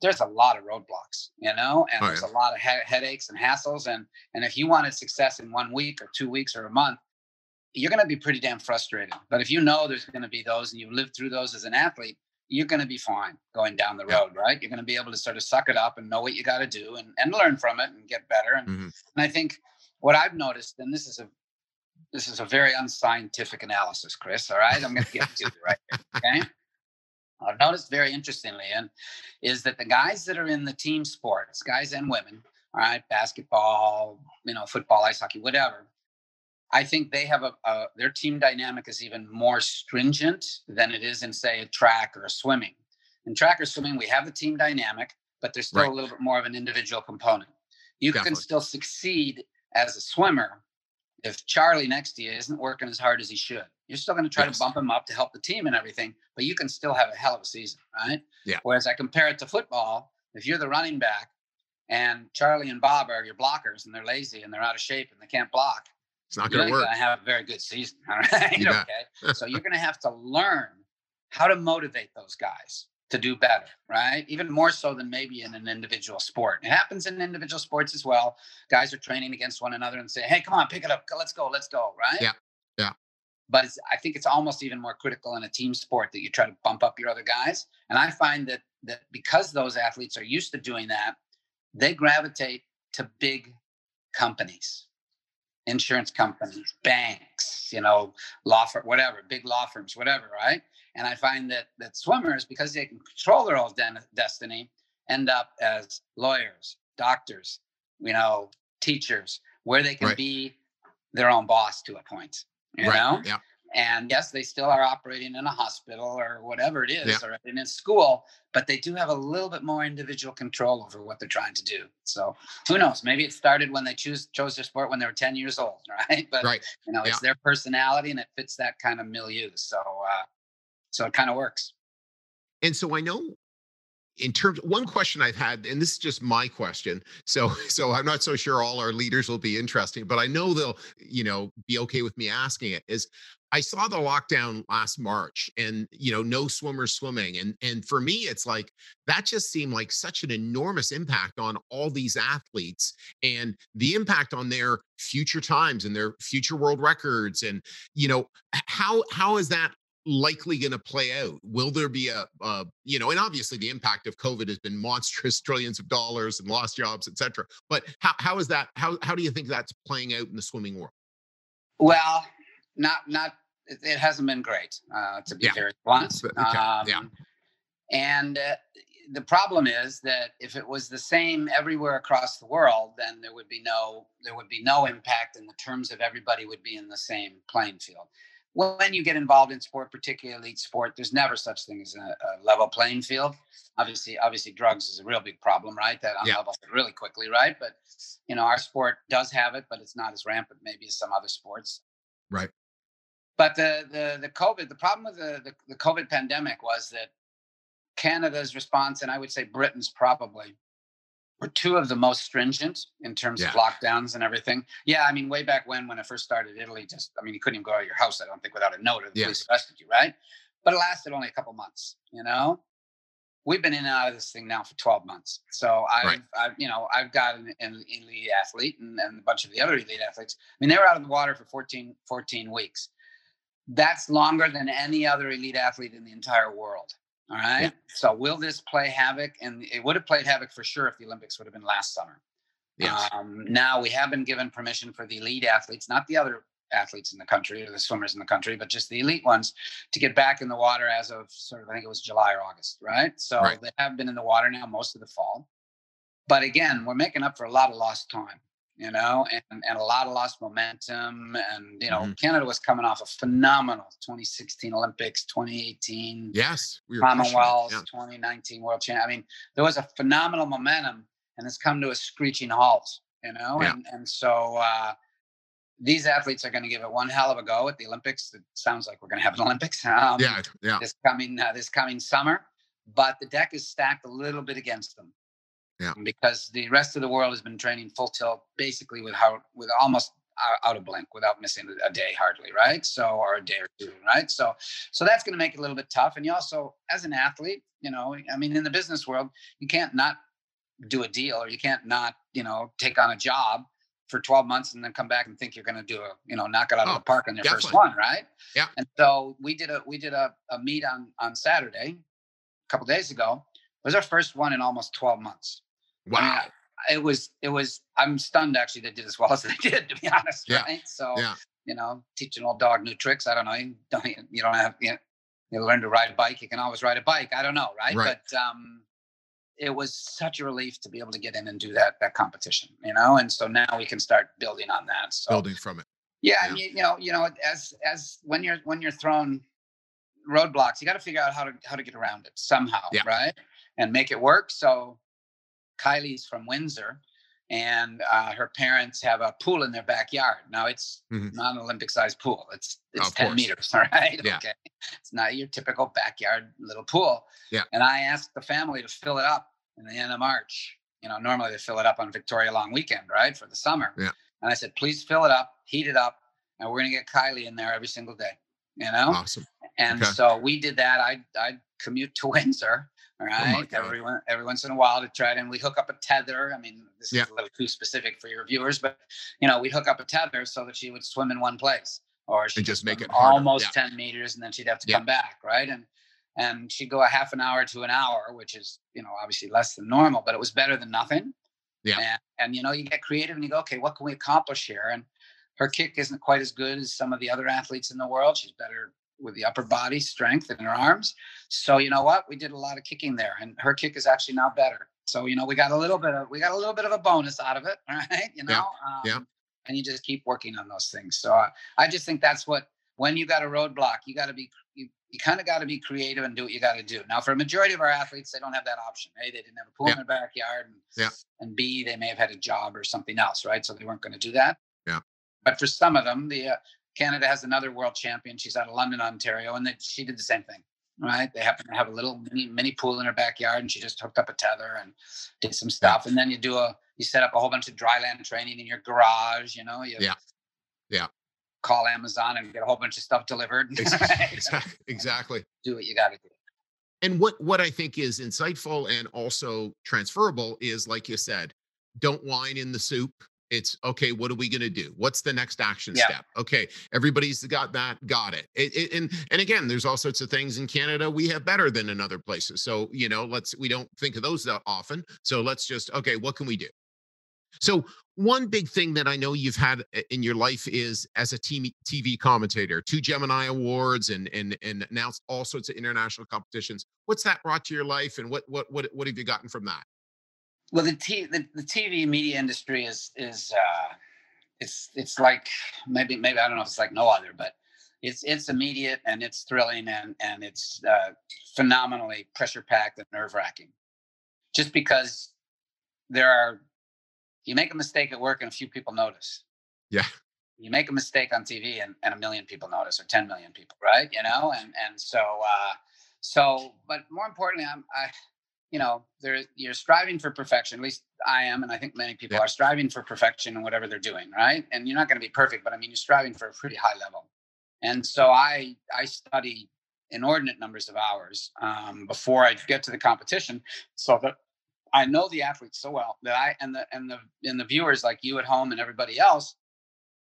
there's a lot of roadblocks, you know, and oh, there's yeah. a lot of he- headaches and hassles. And and if you wanted success in one week or two weeks or a month, you're going to be pretty damn frustrated. But if you know there's going to be those and you've lived through those as an athlete, you're going to be fine going down the road, right? You're going to be able to sort of suck it up and know what you got to do and, and learn from it and get better. And, mm-hmm. and I think what I've noticed, and this is a this is a very unscientific analysis, Chris. All right, I'm going to get to it right here. Okay. I've noticed very interestingly, and is that the guys that are in the team sports, guys and women, all right, basketball, you know, football, ice hockey, whatever, I think they have a, a, their team dynamic is even more stringent than it is in say a track or a swimming. In track or swimming, we have the team dynamic, but there's still right. a little bit more of an individual component. You Definitely. can still succeed as a swimmer if Charlie next to you isn't working as hard as he should. You're still going to try yes. to bump him up to help the team and everything, but you can still have a hell of a season, right? Yeah. Whereas I compare it to football, if you're the running back and Charlie and Bob are your blockers and they're lazy and they're out of shape and they can't block, it's not going to work. Gonna have a very good season. All right. okay. so you're going to have to learn how to motivate those guys to do better, right? Even more so than maybe in an individual sport. It happens in individual sports as well. Guys are training against one another and say, "Hey, come on, pick it up. Let's go. Let's go." Right? Yeah. Yeah. But I think it's almost even more critical in a team sport that you try to bump up your other guys. And I find that that because those athletes are used to doing that, they gravitate to big companies insurance companies, banks, you know, law firm, whatever, big law firms, whatever, right? And I find that that swimmers, because they can control their own de- destiny, end up as lawyers, doctors, you know, teachers, where they can right. be their own boss to a point. You right. know? Yeah. And yes, they still are operating in a hospital or whatever it is, yeah. or in a school, but they do have a little bit more individual control over what they're trying to do. So who knows? Maybe it started when they choose chose their sport when they were 10 years old, right? But right. you know, it's their personality and it fits that kind of milieu. So uh, so it kind of works. And so I know in terms one question i've had and this is just my question so so i'm not so sure all our leaders will be interesting but i know they'll you know be okay with me asking it is i saw the lockdown last march and you know no swimmers swimming and and for me it's like that just seemed like such an enormous impact on all these athletes and the impact on their future times and their future world records and you know how how is that likely going to play out? Will there be a, a, you know, and obviously the impact of COVID has been monstrous, trillions of dollars and lost jobs, et cetera. But how, how is that? How, how do you think that's playing out in the swimming world? Well, not not it, it hasn't been great uh, to be Yeah. very blunt. Okay, yeah. Um, And uh, the problem is that if it was the same everywhere across the world, then there would be no there would be no impact and the terms of everybody would be in the same playing field. When you get involved in sport, particularly elite sport, there's never such thing as a, a level playing field. Obviously, obviously, drugs is a real big problem, right? That Yeah. unlevels it really quickly, right? But you know, our sport does have it, but it's not as rampant maybe as some other sports. Right. But the the the COVID, the problem with the, the the COVID pandemic was that Canada's response, and I would say Britain's probably, were two of the most stringent in terms of lockdowns and everything. Yeah, I mean, way back when, when it first started, Italy just, I mean, you couldn't even go out of your house, I don't think, without a note or the Yeah. police arrested you, right? But it lasted only a couple months, you know? We've been in and out of this thing now for 12 months. So I've, Right. I've you know, I've got an, an elite athlete and, and a bunch of the other elite athletes. I mean, they were out of the water for 14, 14 weeks. That's longer than any other elite athlete in the entire world. All right. Yeah. So will this play havoc? And it would have played havoc for sure if the Olympics would have been last summer. Yes. Um, now we have been given permission for the elite athletes, not the other athletes in the country or the swimmers in the country, but just the elite ones to get back in the water as of sort of, I think it was July or August, right? So Right. they have been in the water now most of the fall. But again, we're making up for a lot of lost time, you know, and, and a lot of lost momentum. And, you know, Mhm. Canada was coming off a phenomenal 2016 Olympics, 2018 yes. We were crushing it, Commonwealth, yeah. 2019 World Champ. I mean, there was a phenomenal momentum, and it's come to a screeching halt. You know, Yeah. and and so uh, these athletes are going to give it one hell of a go at the Olympics. It sounds like we're going to have an Olympics. Um, Yeah. Yeah. This coming uh, this coming summer, but the deck is stacked a little bit against them. Yeah. Because the rest of the world has been training full tilt, basically with how with almost out- of blink without missing a day hardly right? So or a day or two right? So so that's going to make it a little bit tough. And you also as an athlete you know i mean in the business world you can't not do a deal or you can't not you know take on a job for 12 months and then come back and think you're going to do a you know knock it out of Oh, the park on your first one right? Yeah. and so we did a we did a, a meet on on saturday a couple days ago. It was our first one in almost 12 months I mean, Wow. it was it was i'm stunned actually they did as well as they did to be honest Yeah. right so Yeah. you know teaching old dog new tricks i don't know you don't you don't have you, know, you learn to ride a bike you can always ride a bike i don't know right, Right. but um it was such a relief to be able to get in and do that that competition you know and so now we can start building on that so Building from it. yeah, and you, you know, you know, as as when you're when you're thrown roadblocks, you got to figure out how to how to get around it somehow, Yeah. right? And make it work. So Kylie's from Windsor, and uh, her parents have a pool in their backyard. Now it's Mhm. not an Olympic sized pool. It's it's Of ten course. meters, all right? Yeah. Okay, it's not your typical backyard little pool. Yeah. And I asked the family to fill it up in the end of March. You know, normally they fill it up on Victoria Long Weekend, right, for the summer. Yeah. And I said, please fill it up, heat it up, and we're gonna get Kylie in there every single day. You know, Awesome. and Okay. so we did that. I I commute to Windsor, all right, Oh God. every once in a while to try it, and we hook up a tether. I mean, this Yeah. is a little too specific for your viewers, but you know, we'd hook up a tether so that she would swim in one place, or she'd just make it harder, almost yeah. ten meters, and then she'd have to Yeah. come back, right? And and she'd go a half an hour to an hour, which is you know obviously less than normal, but it was better than nothing. Yeah. And, and you know, you get creative and you go, okay, what can we accomplish here? And her kick isn't quite as good as some of the other athletes in the world. She's better with the upper body strength in her arms. So you know what? We did a lot of kicking there, and her kick is actually now better. So you know, we got a little bit of we got a little bit of a bonus out of it, right? You know, Yeah, yeah. Um, and you just keep working on those things. So uh, I just think that's what when you got a roadblock, you got to be you, you kind of got to be creative and do what you got to do. Now, for a majority of our athletes, they don't have that option. A, they didn't have a pool Yeah. in their backyard, and, Yeah. and B, they may have had a job or something else, right? So they weren't going to do that. Yeah. But for some of them, the uh, Canada has another world champion. She's out of London, Ontario, and that she did the same thing. Right? They happen to have a little mini, mini pool in her backyard, and she just hooked up a tether and did some stuff. And then you do a you set up a whole bunch of dry land training in your garage. You know, you Yeah. Yeah. call Amazon and get a whole bunch of stuff delivered. Exactly. exactly. do what you got to do. And what what I think is insightful and also transferable is like you said, don't whine in the soup. It's okay. What are we going to do? What's the next action Yeah. step? Okay, everybody's got that, got it. It, it. And and again, there's all sorts of things in Canada we have better than in other places. So you know, let's we don't think of those that often. So let's just okay, what can we do? So one big thing that I know you've had uh, in your life is as a TV, TV commentator, two Gemini Awards, and and and announced all sorts of international competitions. What's that brought to your life, and what what what what have you gotten from that? Well, the t- the, the TV media industry is is uh, it's it's like maybe maybe I don't know if it's like no other, but it's it's immediate and it's thrilling and and it's uh, phenomenally pressure packed and nerve wracking. Just because there are you make a mistake at work and a few people notice. Yeah. You make a mistake on TV and, and a million people notice or 10 million people, right? You know, and and so uh so but more importantly, I'm I you know, there you're striving for perfection. At least I am, and I think many people yeah. are striving for perfection in whatever they're doing, right? And you're not going to be perfect, but I mean, you're striving for a pretty high level. And so I I study inordinate numbers of hours um, before I get to the competition, so that I know the athletes so well that I and the and the and the viewers like you at home and everybody else,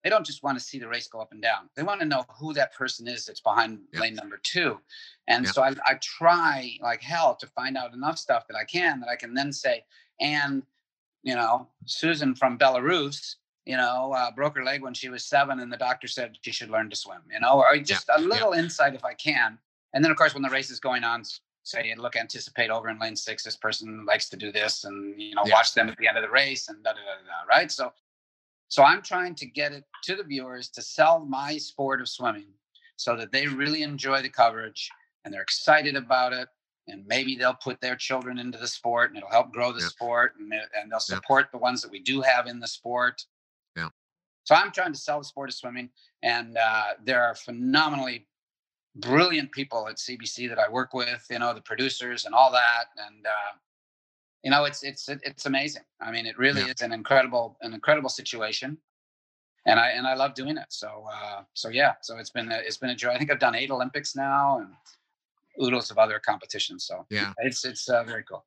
they don't just want to see the race go up and down. They want to know who that person is that's behind yeah. lane number two. And yeah. so I, I try like hell to find out enough stuff that I can that I can then say, and you know, Susan from Belarus, you know, uh, broke her leg when she was seven, and the doctor said she should learn to swim. You know, or just yeah. a little insight if I can. And then of course when the race is going on, say, look, anticipate over in lane six, this person likes to do this, and you know, yeah. watch them at the end of the race, and da da da da. Right. So, so I'm trying to get it to the viewers to sell my sport of swimming, so that they really enjoy the coverage and they're excited about it, and maybe they'll put their children into the sport, and it'll help grow the sport, and and they'll support the ones that we do have in the sport. Yeah. So I'm trying to sell the sport of swimming, and uh, there are phenomenally brilliant people at CBC that I work with, you know, the producers and all that. And, uh, you know, it's, it's, it's amazing. I mean, it really yeah. is an incredible, an incredible situation. And I, and I love doing it. So, uh, so yeah, so it's been, a, it's been a joy. I think I've done eight Olympics now and oodles of other competitions. So yeah, it's, it's uh, very cool.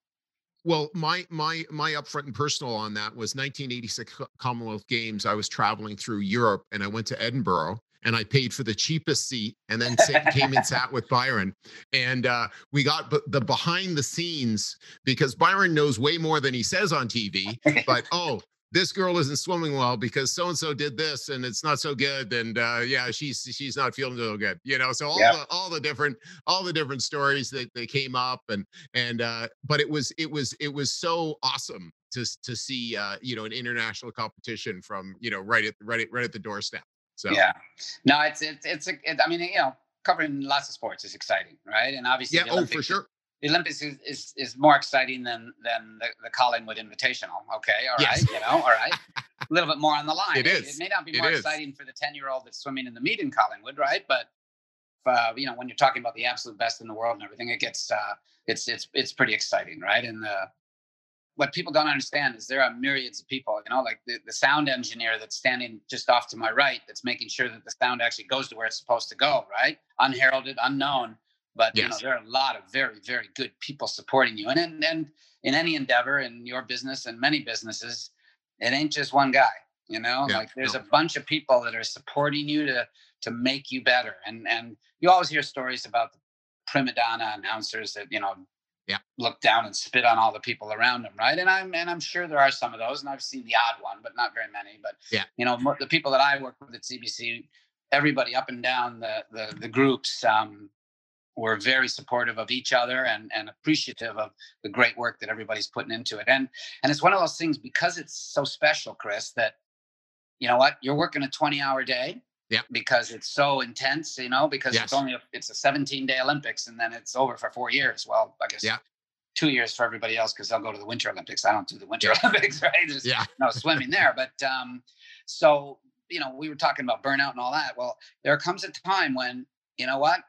Well, my my my upfront and personal on that was 1986 Commonwealth Games. I was traveling through Europe and I went to Edinburgh and I paid for the cheapest seat and then came and sat with Byron. And uh, we got the behind the scenes because Byron knows way more than he says on TV. But oh, this girl isn't swimming well because so and so did this and it's not so good and uh, yeah she's she's not feeling so good you know so all yeah. the all the different all the different stories that they came up and and uh, but it was it was it was so awesome to to see uh, you know an international competition from you know right at right at, right at the doorstep so yeah, no, it's it's it's. A, it, I mean, you know, covering lots of sports is exciting, right? And obviously, yeah, oh, for sure. The Olympics is, is, is more exciting than than the, the Collingwood Invitational. Okay, all yes. right, you know, all right, a little bit more on the line. It is. It, may not be more exciting for the ten year old that's swimming in the meet in Collingwood, right? But uh, you know, when you're talking about the absolute best in the world and everything, it gets uh, it's it's it's pretty exciting, right? And the what people don't understand is there are myriads of people, you know, like the, the sound engineer that's standing just off to my right, that's making sure that the sound actually goes to where it's supposed to go, right? Unheralded, unknown. But yes. you know, there are a lot of very, very good people supporting you. And in, and in any endeavor in your business and many businesses, it ain't just one guy, you know, yeah. like there's no. a bunch of people that are supporting you to to make you better. And and you always hear stories about the prima donna announcers that, you know, yeah. look down and spit on all the people around him right? And i'm and i'm sure there are some of those and i've seen the odd one but not very many but yeah. you know the people that i work with at cbc everybody up and down the the, the groups um, were very supportive of each other and and appreciative of the great work that everybody's putting into it. And and it's one of those things because it's so special chris that you know what? You're working a 20 hour day yeah. Because it's so intense, you know, because yes. it's only a, it's a 17 day Olympics and then it's over for four years. Well, I guess yeah. two years for everybody else because they'll go to the Winter Olympics. I don't do the Winter yeah. Olympics, right? There's yeah. no swimming there. But um, so you know, we were talking about burnout and all that. Well, there comes a time when you know what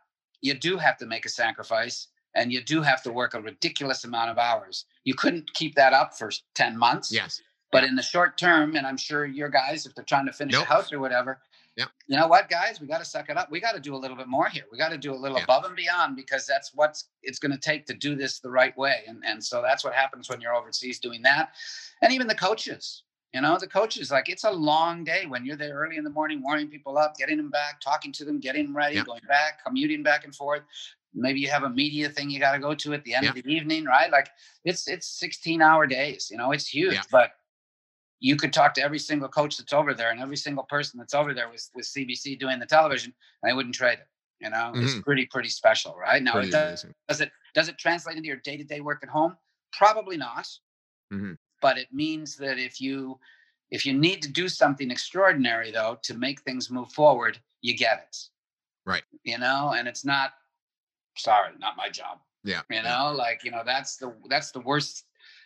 you do have to make a sacrifice and you do have to work a ridiculous amount of hours. You couldn't keep that up for 10 months. Yes. But in the short term, and I'm sure your guys, if they're trying to finish nope. a house or whatever, yeah. You know what, guys? We got to suck it up. We got to do a little bit more here. We got to do a little yeah. above and beyond because that's what it's going to take to do this the right way. And and so that's what happens when you're overseas doing that. And even the coaches, you know, the coaches, like it's a long day when you're there early in the morning, warming people up, getting them back, talking to them, getting them ready, yeah. going back, commuting back and forth. Maybe you have a media thing you got to go to at the end yeah. of the evening, right? Like it's it's 16 hour days. You know, it's huge, but you could talk to every single coach that's over there and every single person that's over there with with CBC doing the television, and they wouldn't trade it. You know, mm-hmm. it's pretty pretty special, right? Now, it does, does, it does it translate into your day to day work at home? Probably not. Mm-hmm. But it means that if you if you need to do something extraordinary though to make things move forward, you get it. Right. You know, and it's not sorry, not my job. Yeah. You know, yeah. like, you know, that's the that's the worst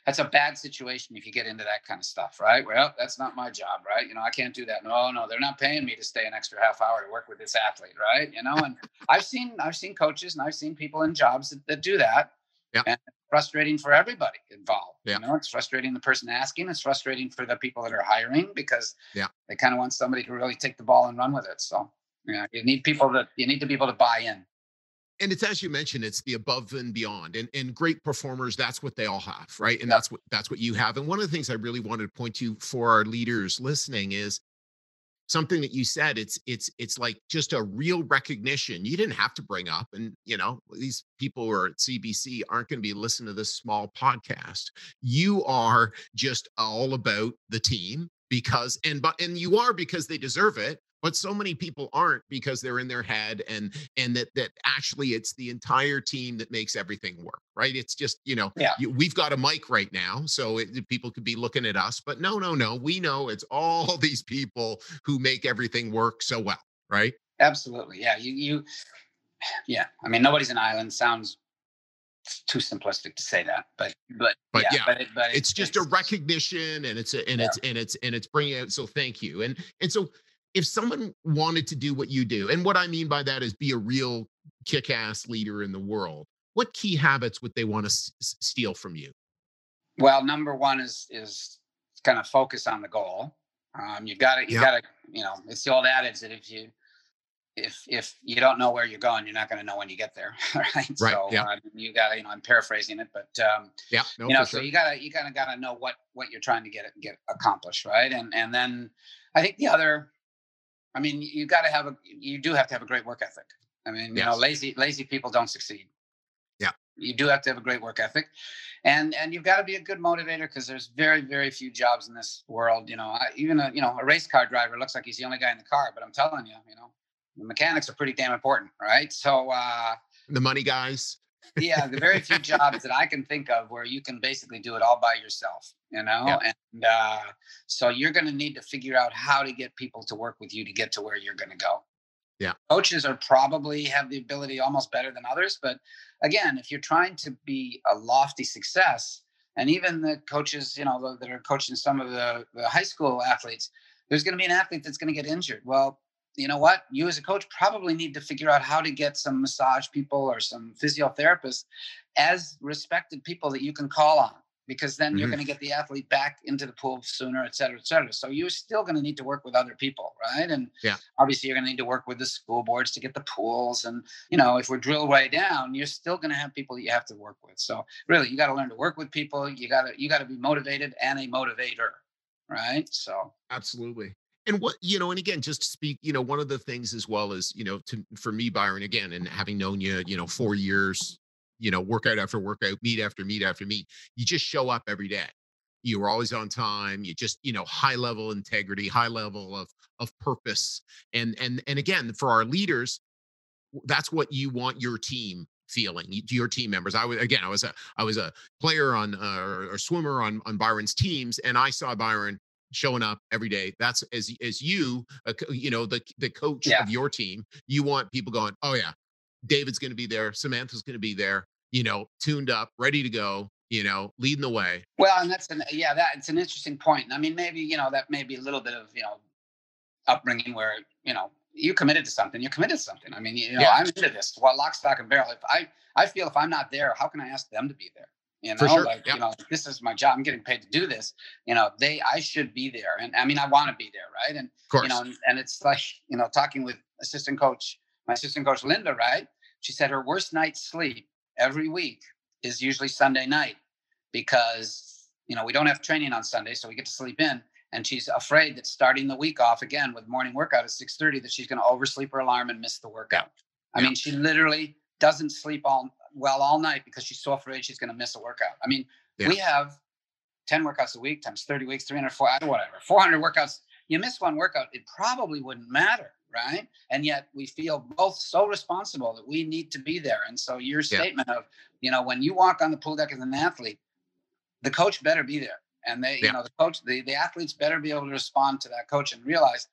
that's a bad situation if you get into that kind of stuff, right? Well, that's not my job, right? You know, I can't do that. No, no, they're not paying me to stay an extra half hour to work with this athlete, right? You know, and I've seen I've seen coaches and I've seen people in jobs that, that do that. Yeah. And it's frustrating for everybody involved. Yeah. You know, it's frustrating the person asking, it's frustrating for the people that are hiring because yeah. they kind of want somebody to really take the ball and run with it. So yeah, you need people that you need to be able to buy in and it's as you mentioned it's the above and beyond and and great performers that's what they all have right? And that's what that's what you have and one of the things i really wanted to point to for our leaders listening is something that you said it's it's it's like just a real recognition. You didn't have to bring up and you know these people who are at cbc aren't going to be listening to this small podcast. You are just all about the team because and but and you are because they deserve it but so many people aren't because they're in their head and and that that actually it's the entire team that makes everything work right it's just you know yeah. you, we've got a mic right now so it, people could be looking at us but no no no we know it's all these people who make everything work so well right absolutely yeah you you yeah i mean nobody's an island sounds too simplistic to say that, but but but yeah, yeah but, it, but it's, it's just it's, a recognition, and it's a, and yeah. it's and it's and it's bringing out. So thank you, and and so if someone wanted to do what you do, and what I mean by that is be a real kick ass leader in the world, what key habits would they want to s- steal from you? Well, number one is is kind of focus on the goal. Um, you got to you got to you know it's the old adage that if you if if you don't know where you're going, you're not going to know when you get there, right? Right. So yeah. uh, you got to, you know, I'm paraphrasing it, but um, yeah, no, you know, so sure. you gotta you kind of got to know what what you're trying to get it get accomplished, right? And and then I think the other I mean, you got to have a, you do have to have a great work ethic. I mean, you yes. know, lazy, lazy people don't succeed. Yeah. You do have to have a great work ethic and, and you've got to be a good motivator because there's very, very few jobs in this world. You know, I, even a, you know, a race car driver looks like he's the only guy in the car, but I'm telling you, you know, the mechanics are pretty damn important. Right. So, uh, the money guys yeah, the very few jobs that I can think of where you can basically do it all by yourself, you know? Yeah. And uh, so you're going to need to figure out how to get people to work with you to get to where you're going to go. Yeah. Coaches are probably have the ability almost better than others. But again, if you're trying to be a lofty success, and even the coaches, you know, that are coaching some of the, the high school athletes, there's going to be an athlete that's going to get injured. Well, you know what you as a coach probably need to figure out how to get some massage people or some physiotherapists as respected people that you can call on because then mm-hmm. you're going to get the athlete back into the pool sooner et cetera et cetera. So you're still going to need to work with other people right? And yeah. obviously you're going to need to work with the school boards to get the pools and you know if we're drilled way down you're still going to have people that you have to work with. So really you got to learn to work with people. You got to you got to be motivated and a motivator right? So absolutely. And what you know and again just to speak you know one of the things as well as you know to for me byron again and having known you you know four years you know workout after workout meet after meet after meet you just show up every day you were always on time you just you know high level integrity high level of of purpose and and and again for our leaders that's what you want your team feeling your team members i was again i was a i was a player on uh, or, or swimmer on on byron's teams and i saw byron showing up every day. That's as as you, uh, you know, the the coach yeah. of your team. You want people going, oh yeah, David's going to be there, Samantha's going to be there. You know, tuned up, ready to go. You know, leading the way. Well, and that's an yeah, that it's an interesting point. I mean, maybe you know that may be a little bit of you know upbringing where you know you committed to something. You're committed to something. I mean, you know, yeah. I'm into this. What lock, stock, and barrel. If I I feel if I'm not there, how can I ask them to be there? You know, sure. like yep. you know, this is my job. I'm getting paid to do this. You know, they I should be there, and I mean, I want to be there, right? And you know, and, and it's like you know, talking with assistant coach, my assistant coach Linda, right? She said her worst night's sleep every week is usually Sunday night because you know we don't have training on Sunday, so we get to sleep in. And she's afraid that starting the week off again with morning workout at 6:30 that she's going to oversleep her alarm and miss the workout. I mean, she literally doesn't sleep all well all night because she's so afraid she's going to miss a workout. I mean, yeah. we have 10 workouts a week times 30 weeks, 304, whatever, 400 workouts. You miss one workout, it probably wouldn't matter, right? And yet we feel both so responsible that we need to be there. And so your Yeah. statement of, you know, when you walk on the pool deck as an athlete, the coach better be there. And they, Yeah. you know, the coach, the, the athletes better be able to respond to that coach and realize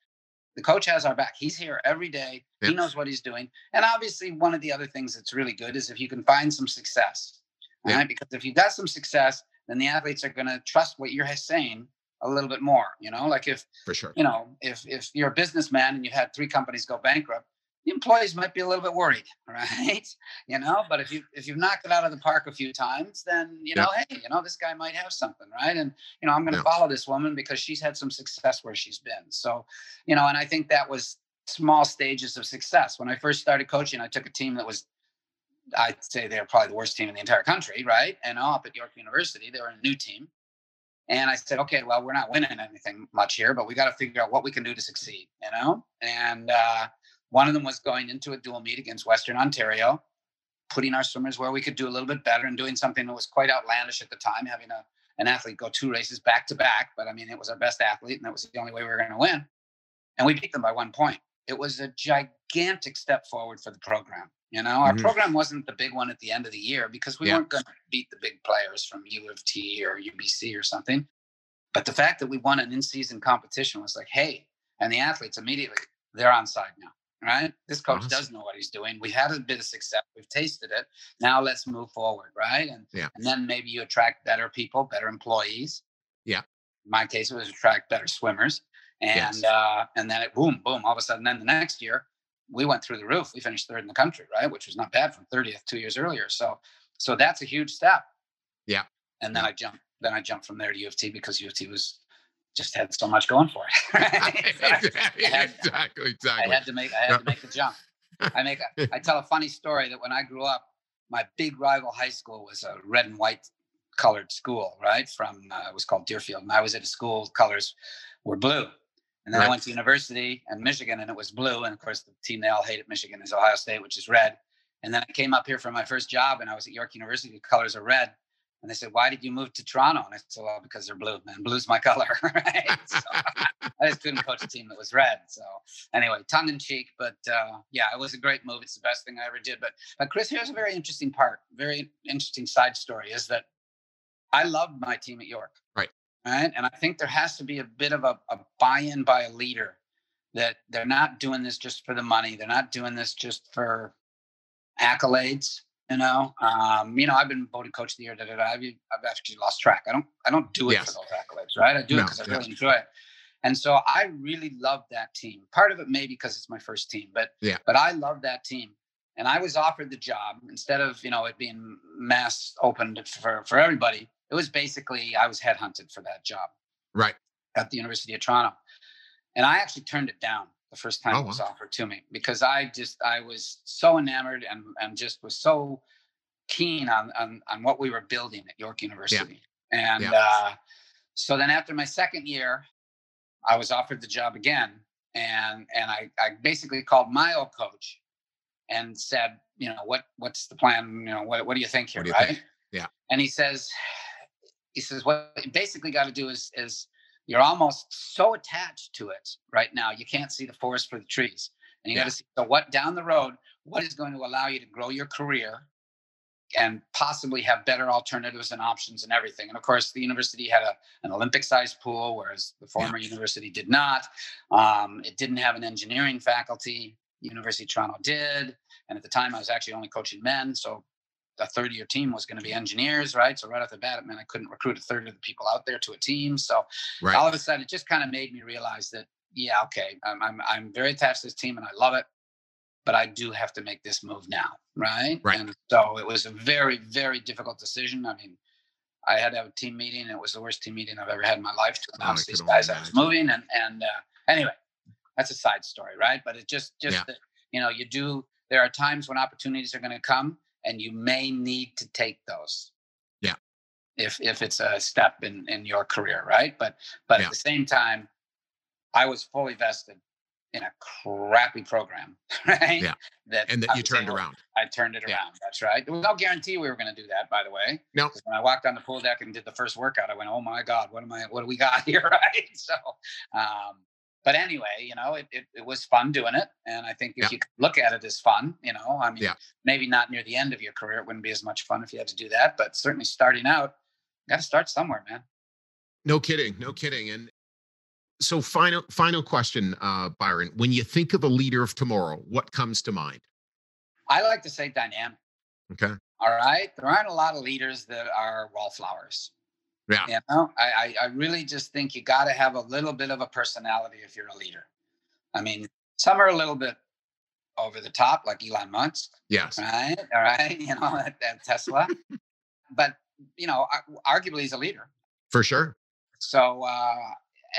the coach has our back. He's here every day. He knows what he's doing. And obviously, one of the other things that's really good is if you can find some success, Yeah. right? Because if you got some success, then the athletes are going to trust what you're saying a little bit more. You know, like if For sure. you know, if if you're a businessman and you had three companies go bankrupt, the employees might be a little bit worried, right? You know, but if you if you've knocked it out of the park a few times, then you Yeah. know, hey, you know, this guy might have something, right? And you know, I'm going to Yeah. follow this woman because she's had some success where she's been. So, you know, and I think that was small stages of success. When I first started coaching, I took a team that was I'd say they're probably the worst team in the entire country, right? And up at York University, they were a new team. And I said, okay, well, we're not winning anything much here, but we got to figure out what we can do to succeed, you know? And uh, one of them was going into a dual meet against Western Ontario, putting our swimmers where we could do a little bit better and doing something that was quite outlandish at the time, having a, an athlete go two races back to back. But I mean, it was our best athlete, and that was the only way we were going to win. And we beat them by one point. It was a gigantic step forward for the program. You know, our Mhm. program wasn't the big one at the end of the year because we Yeah. weren't going to beat the big players from U of T or UBC or something. But the fact that we won an in-season competition was like, hey, and the athletes immediately they're on side now, right? This coach Awesome. does know what he's doing. We had a bit of success. We've tasted it. Now let's move forward, right? And Yeah. and then maybe you attract better people, better employees. Yeah. In my case, it was attract better swimmers, and Yes. uh, and then it boom, boom. All of a sudden, then the next year we went through the roof. We finished third in the country, right? Which was not bad from 30th two years earlier. So so that's a huge step. Yeah. And then I jumped. Then I jumped from there to U of T because U of T was just had so much going for it. right? So exactly, I had- exactly, I had to make I had to make the jump. I make a, I tell a funny story that when I grew up, my big rival high school was a red and white colored school, right? From uh, it was called Deerfield, and I was at a school colors were blue. And then Right. I went to university in Michigan, and it was blue. And of course, the team they all hate at Michigan is Ohio State, which is red. And then I came up here for my first job, and I was at York University. The colors are red. And they said, "Why did you move to Toronto?" And I said, "Well, because they're blue, man. Blue's my color, right?" So, I just couldn't coach a team that was red. So anyway, tongue in cheek, but uh, yeah, it was a great move. It's the best thing I ever did. But but Chris, here's a very interesting part, very interesting side story is that I loved my team at York. Right. Right. And I think there has to be a bit of a, a buy-in by a leader that they're not doing this just for the money. They're not doing this just for accolades. You know, um, you know, I've been voted coach of the year. Da, da, da. I've, I've actually lost track. I don't, I don't do it Yes. for those accolades, right? I do it No, because I yeah. really enjoy it. And so I really love that team. Part of it maybe because it's my first team, but Yeah. but I love that team. And I was offered the job instead of you know it being mass opened for for everybody. It was basically I was headhunted for that job right. at the University of Toronto, and I actually turned it down the first time Oh, it was wow. offered to me because I just I was so enamored and and just was so keen on on, on what we were building at York University. And Yeah. uh, so then after my second year, I was offered the job again, and and I I basically called my old coach and said, you know, what what's the plan? You know, what what do you think here, What do you right? think? Yeah. And he says, he says, what you basically got to do is is you're almost so attached to it right now, you can't see the forest for the trees, and you Yeah. got to see so what down the road, what is going to allow you to grow your career and possibly have better alternatives and options and everything. And of course, the university had a, an Olympic sized pool, whereas the former university did not. Um, it didn't have an engineering faculty. University of Toronto did. And at the time, I was actually only coaching men. So a third of your team was going to be engineers, right? So right off the bat, it meant I couldn't recruit a third of the people out there to a team. So Right. all of a sudden, it just kind of made me realize that, yeah, okay, I'm, I'm, I'm very attached to this team and I love it, but I do have to make this move now, right? Right. And so it was a very, very difficult decision. I mean, I had to have a team meeting. It was the worst team meeting I've ever had in my life to Oh, announce these could guys I was moving. And and uh, anyway, that's a side story, right? But it just just Yeah. that you know you do. There are times when opportunities are going to come, and you may need to take those. Yeah. If if it's a step in in your career, right? But but Yeah. at the same time, I was fully vested in a crappy program, right? Yeah. That and that you turned around. I turned it Yeah. around. That's right. There was no guarantee we were going to do that, by the way. No. 'Cause When I walked on the pool deck and did the first workout, I went, "Oh my God, what am I? What do we got here?" Right. So, um, but anyway, you know, it, it, it was fun doing it, and I think if Yeah. you look at it as fun, you know, I mean, Yeah. maybe not near the end of your career, it wouldn't be as much fun if you had to do that, but certainly starting out, got to start somewhere, man. No kidding. No kidding. And so final final question, uh, Byron. When you think of a leader of tomorrow, what comes to mind? I like to say dynamic. Okay. All right. There aren't a lot of leaders that are wallflowers. Yeah. You know, I, I, I really just think you got to have a little bit of a personality if you're a leader. I mean, some are a little bit over the top, like Elon Musk, Yes. right? All right. You know, at, at Tesla. but, you know, arguably he's a leader. For sure. So, uh,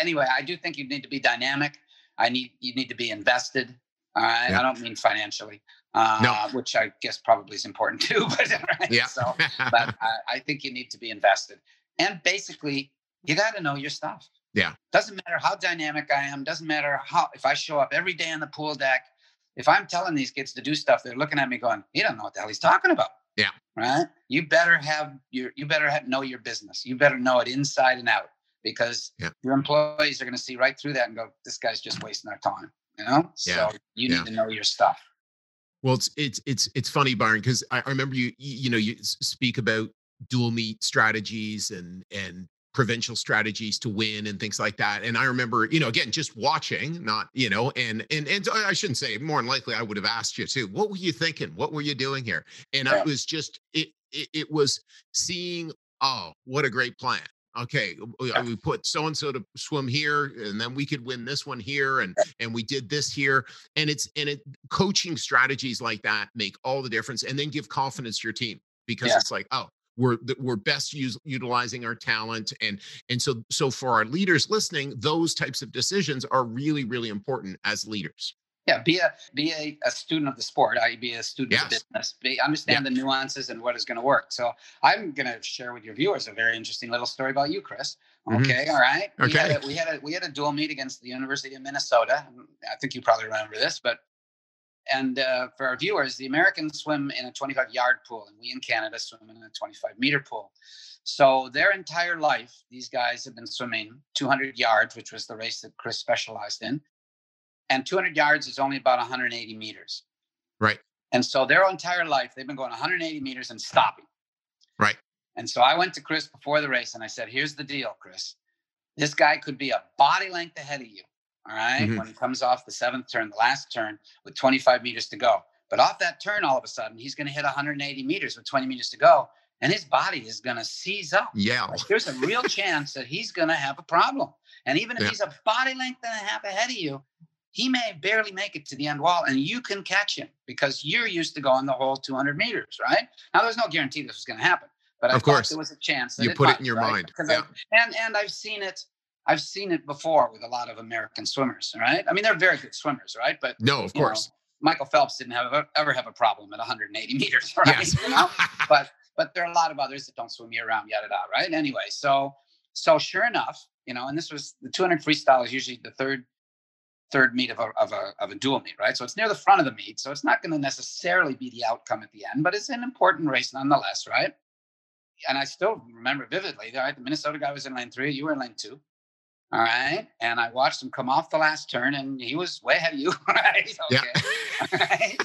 anyway, I do think you need to be dynamic. I need, you need to be invested. All right. Yeah. I don't mean financially, uh, which I guess probably is important too. But, right? Yeah. So, but I, I think you need to be invested. And basically, you got to know your stuff. Yeah. Doesn't matter how dynamic I am. Doesn't matter how if I show up every day on the pool deck. If I'm telling these kids to do stuff, they're looking at me going, "He don't know what the hell he's talking about." Yeah. Right. You better have your. You better have, know your business. You better know it inside and out because Yeah. your employees are going to see right through that and go, "This guy's just wasting our time." You know. Yeah. So you Yeah. need to know your stuff. Well, it's it's it's it's funny, Byron, because I, I remember you you you know you speak about dual meet strategies and and provincial strategies to win and things like that. And I remember, you know, again, just watching, not you know, and and and I shouldn't say more than likely I would have asked you too. What were you thinking? What were you doing here? And I was just it it, it was seeing. Oh, what a great plan. Okay, we, Yeah. we put so and so to swim here, and then we could win this one here, and and we did this here, and it's and it coaching strategies like that make all the difference and then give confidence to your team because Yeah. it's like oh we're th- we're best use, utilizing our talent and and so so for our leaders listening those types of decisions are really really important as leaders Yeah, be a be a, a student of the sport. I be a student of Yes. business. Be, understand the nuances and what is going to work. So I'm going to share with your viewers a very interesting little story about you, Chris. Mhm. Okay, all right. We Okay. had a, we had a we had a dual meet against the University of Minnesota. I think you probably remember this, but and uh, for our viewers, the Americans swim in a 25 yard pool, and we in Canada swim in a 25 meter pool. So their entire life, these guys have been swimming 200 yards, which was the race that Chris specialized in and 200 yards is only about 180 meters. Right. And so their entire life, they've been going 180 meters and stopping. Right. And so I went to Chris before the race and I said, here's the deal, Chris. This guy could be a body length ahead of you. All right? Mhm. When he comes off the seventh turn, the last turn with 25 meters to go. But off that turn, all of a sudden, he's going to hit 180 meters with 20 meters to go. And his body is going to seize up. yeah Like, there's a real chance that he's going to have a problem. And even if Yeah. he's a body length and a half ahead of you, he may barely make it to the end wall and you can catch him because you're used to going the whole 200 meters, right? Now, there's no guarantee this was going to happen, but I Of course. there was a chance that You it put it in your right? mind. Yeah. I, and, and I've seen it. I've seen it before with a lot of American swimmers, right? I mean, they're very good swimmers, right? But no of you know, course Michael Phelps didn't have ever have a problem at 180 meters, right? yes You know? but but there are a lot of others that don't swim year round, yada yada, right? Anyway, so so sure enough, you know, and this was the 200 freestyle is usually the third third meet of a of a of a dual meet, right? So it's near the front of the meet, so it's not going to necessarily be the outcome at the end, but it's an important race nonetheless, right? And I still remember vividly, right? The Minnesota guy was in lane three, you were in lane two. All right. And I watched him come off the last turn and he was way ahead of you. Right. yeah Right?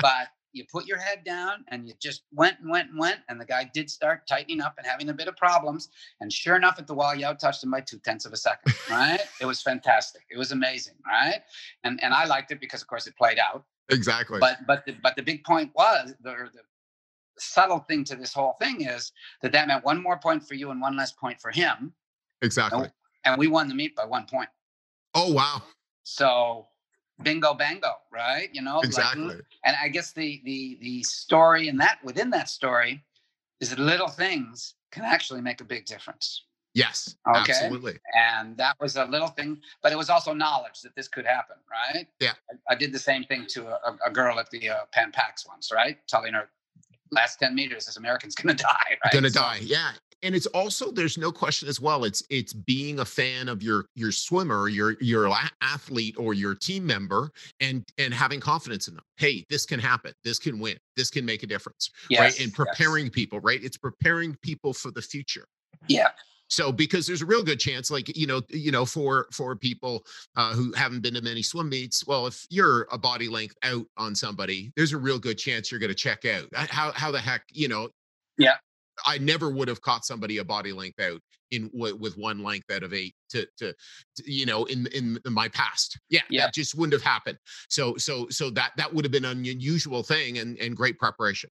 but you put your head down and you just went and went and went. And the guy did start tightening up and having a bit of problems. And sure enough, at the wall, you out touched him by two tenths of a second. Right. it was fantastic. It was amazing. Right. And and I liked it because of course it played out. exactly But but the, but the big point was the, the subtle thing to this whole thing is that that meant one more point for you and one less point for him. exactly And we won the meet by one point. oh wow So bingo bango, right? You know, like, exactly and I guess the the the story in that within that story is that little things can actually make a big difference. yes Okay. absolutely And that was a little thing, but it was also knowledge that this could happen, right? Yeah. I, I did the same thing to a, a girl at the uh, Pan Pacs once, right? Telling her last 10 meters, this American's gonna die, right? gonna So- die yeah and it's also there's no question as well it's it's being a fan of your your swimmer your your athlete or your team member and and having confidence in them. Hey this can happen. This can win. This can make a difference yes, right? And preparing yes. people right? It's preparing people for the future. Yeah. So because there's a real good chance like you know you know for for people uh, who haven't been to many swim meets well if you're a body length out on somebody there's a real good chance you're going to check out. How how the heck you know yeah I never would have caught somebody a body length out in with one length out of eight to, to, to you know in, in, in my past. Yeah, yeah, that just wouldn't have happened. So so so that that would have been an unusual thing and and great preparation.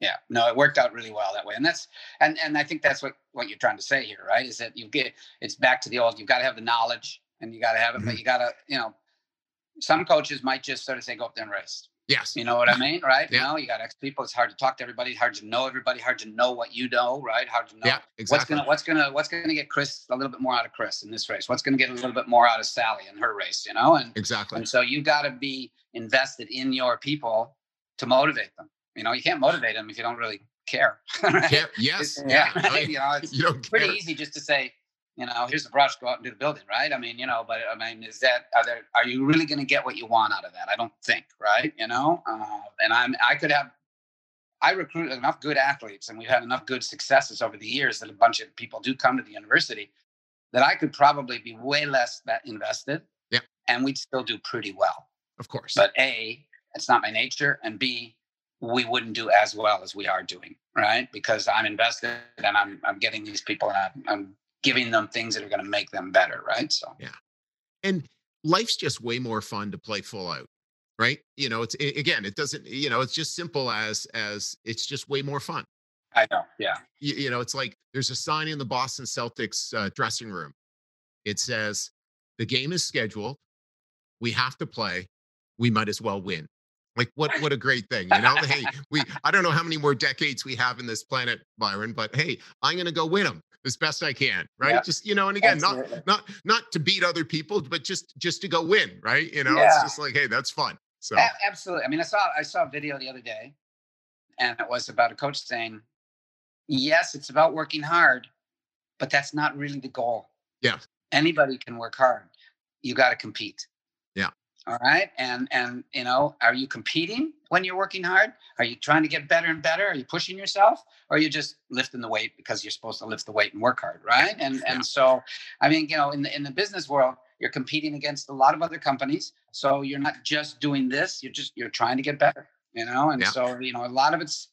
Yeah, no, it worked out really well that way, and that's and and I think that's what what you're trying to say here, right? Is that you get it's back to the old. You've got to have the knowledge, and you got to have it, mm-hmm. but you got to you know. Some coaches might just sort of say, "Go up there and race." Yes. You know what I mean? Right. Yeah. You know, you got ex people. It's hard to talk to everybody, hard to know everybody, hard to know what you know, right? Hard to know yeah, exactly. what's gonna what's gonna what's gonna get Chris a little bit more out of Chris in this race. What's gonna get a little bit more out of Sally in her race, you know? And exactly. And so you gotta be invested in your people to motivate them. You know, you can't motivate them if you don't really care. Right? Care, yes. yeah. yeah. Right? You know, it's you pretty easy just to say, you know, here's the brush, go out and do the building, right? I mean, you know, but I mean, is that are there are you really going to get what you want out of that? I don't think, right? You know, uh, and I'm I could have I recruit enough good athletes, and we've had enough good successes over the years that a bunch of people do come to the university that I could probably be way less that invested, yeah, and we'd still do pretty well. Of course, but a it's not my nature, and b we wouldn't do as well as we are doing, right? Because I'm invested and I'm I'm getting these people and I'm, I'm giving them things that are going to make them better, right? So yeah, and life's just way more fun to play full out, right? You know, it's it, again, it doesn't, you know, it's just simple as as it's just way more fun. I know, yeah. You, you know, it's like there's a sign in the Boston Celtics uh, dressing room. It says, "The game is scheduled. We have to play. We might as well win." Like what what a great thing, you know? hey, we I don't know how many more decades we have in this planet, Byron, but hey, I'm going to go win them as best I can, right? Yeah. Just you know, and again, Absolutely. not not not to beat other people, but just just to go win, right? You know, yeah. it's just like, hey, that's fun. So absolutely. I mean, I saw I saw a video the other day, and it was about a coach saying, "Yes, it's about working hard, but that's not really the goal. Yeah, anybody can work hard. You got to compete all right and and you know are you competing when you're working hard? Are you trying to get better and better? Are you pushing yourself? Or are you just lifting the weight because you're supposed to lift the weight and work hard right? And and so i mean you know in the in the business world you're competing against a lot of other companies so you're not just doing this you're just you're trying to get better you know? And yeah. so you know a lot of it's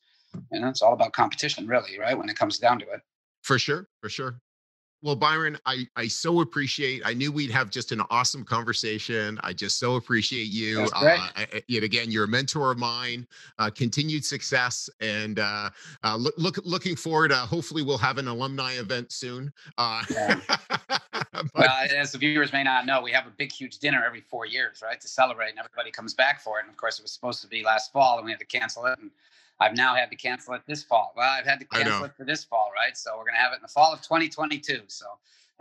you know it's all about competition really right when it comes down to it. For sure for sure well, Byron, I, I so appreciate. I knew we'd have just an awesome conversation. I just so appreciate you. Uh, yet again, you're a mentor of mine. Uh, continued success, and uh, uh, look, look looking forward. Uh, hopefully, we'll have an alumni event soon. Uh, yeah. but, well, as the viewers may not know, we have a big, huge dinner every four years, right, to celebrate, and everybody comes back for it. And of course, it was supposed to be last fall, and we had to cancel it. And I've now had to cancel it this fall. Well, I've had to cancel it for this fall, right? So we're going to have it in the fall of 2022. So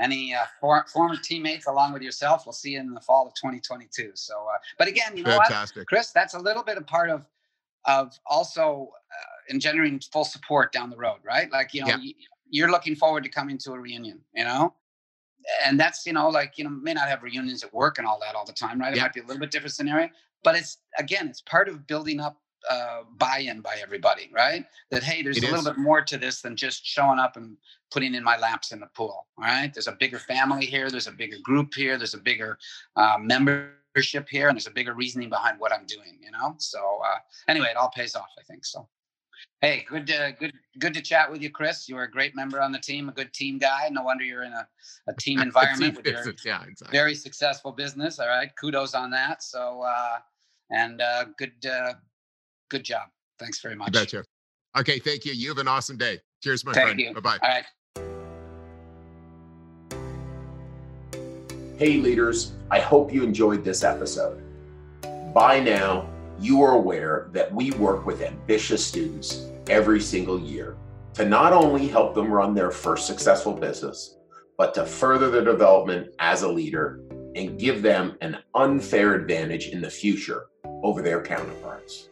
any uh, for, former teammates along with yourself, we'll see you in the fall of 2022. So, uh, but again, you know Fantastic. what, Chris, that's a little bit of part of of also uh, engendering full support down the road, right? Like you know, yeah. you're looking forward to coming to a reunion, you know. And that's you know like you know may not have reunions at work and all that all the time, right? It yeah. might be a little bit different scenario, but it's again it's part of building up uh, buy-in by everybody, right? That hey, there's it a is. little bit more to this than just showing up and putting in my laps in the pool. All right, there's a bigger family here. There's a bigger group here. There's a bigger uh, membership here, and there's a bigger reasoning behind what I'm doing. You know. So uh, anyway, it all pays off, I think. So. Hey, good, uh, good, good to chat with you, Chris. You are a great member on the team, a good team guy. No wonder you're in a, a team environment with your yeah, exactly. very successful business. All right, kudos on that. So, uh, and uh, good, uh, Good job. Thanks very much. I bet you. Okay, thank you. You have an awesome day. Cheers, my thank friend. You. Bye bye. All right. Hey, leaders, I hope you enjoyed this episode. By now, you are aware that we work with ambitious students every single year to not only help them run their first successful business, but to further their development as a leader and give them an unfair advantage in the future over their counterparts.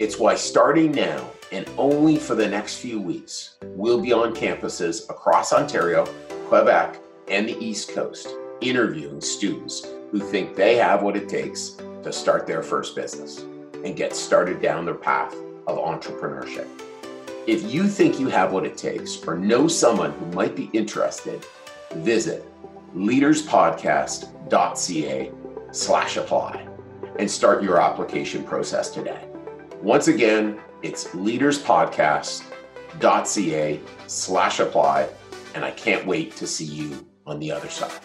It's why starting now and only for the next few weeks, we'll be on campuses across Ontario, Quebec, and the East Coast interviewing students who think they have what it takes to start their first business and get started down their path of entrepreneurship. If you think you have what it takes or know someone who might be interested, visit leaderspodcast.ca slash apply and start your application process today. Once again, it's leaderspodcast.ca slash apply, and I can't wait to see you on the other side.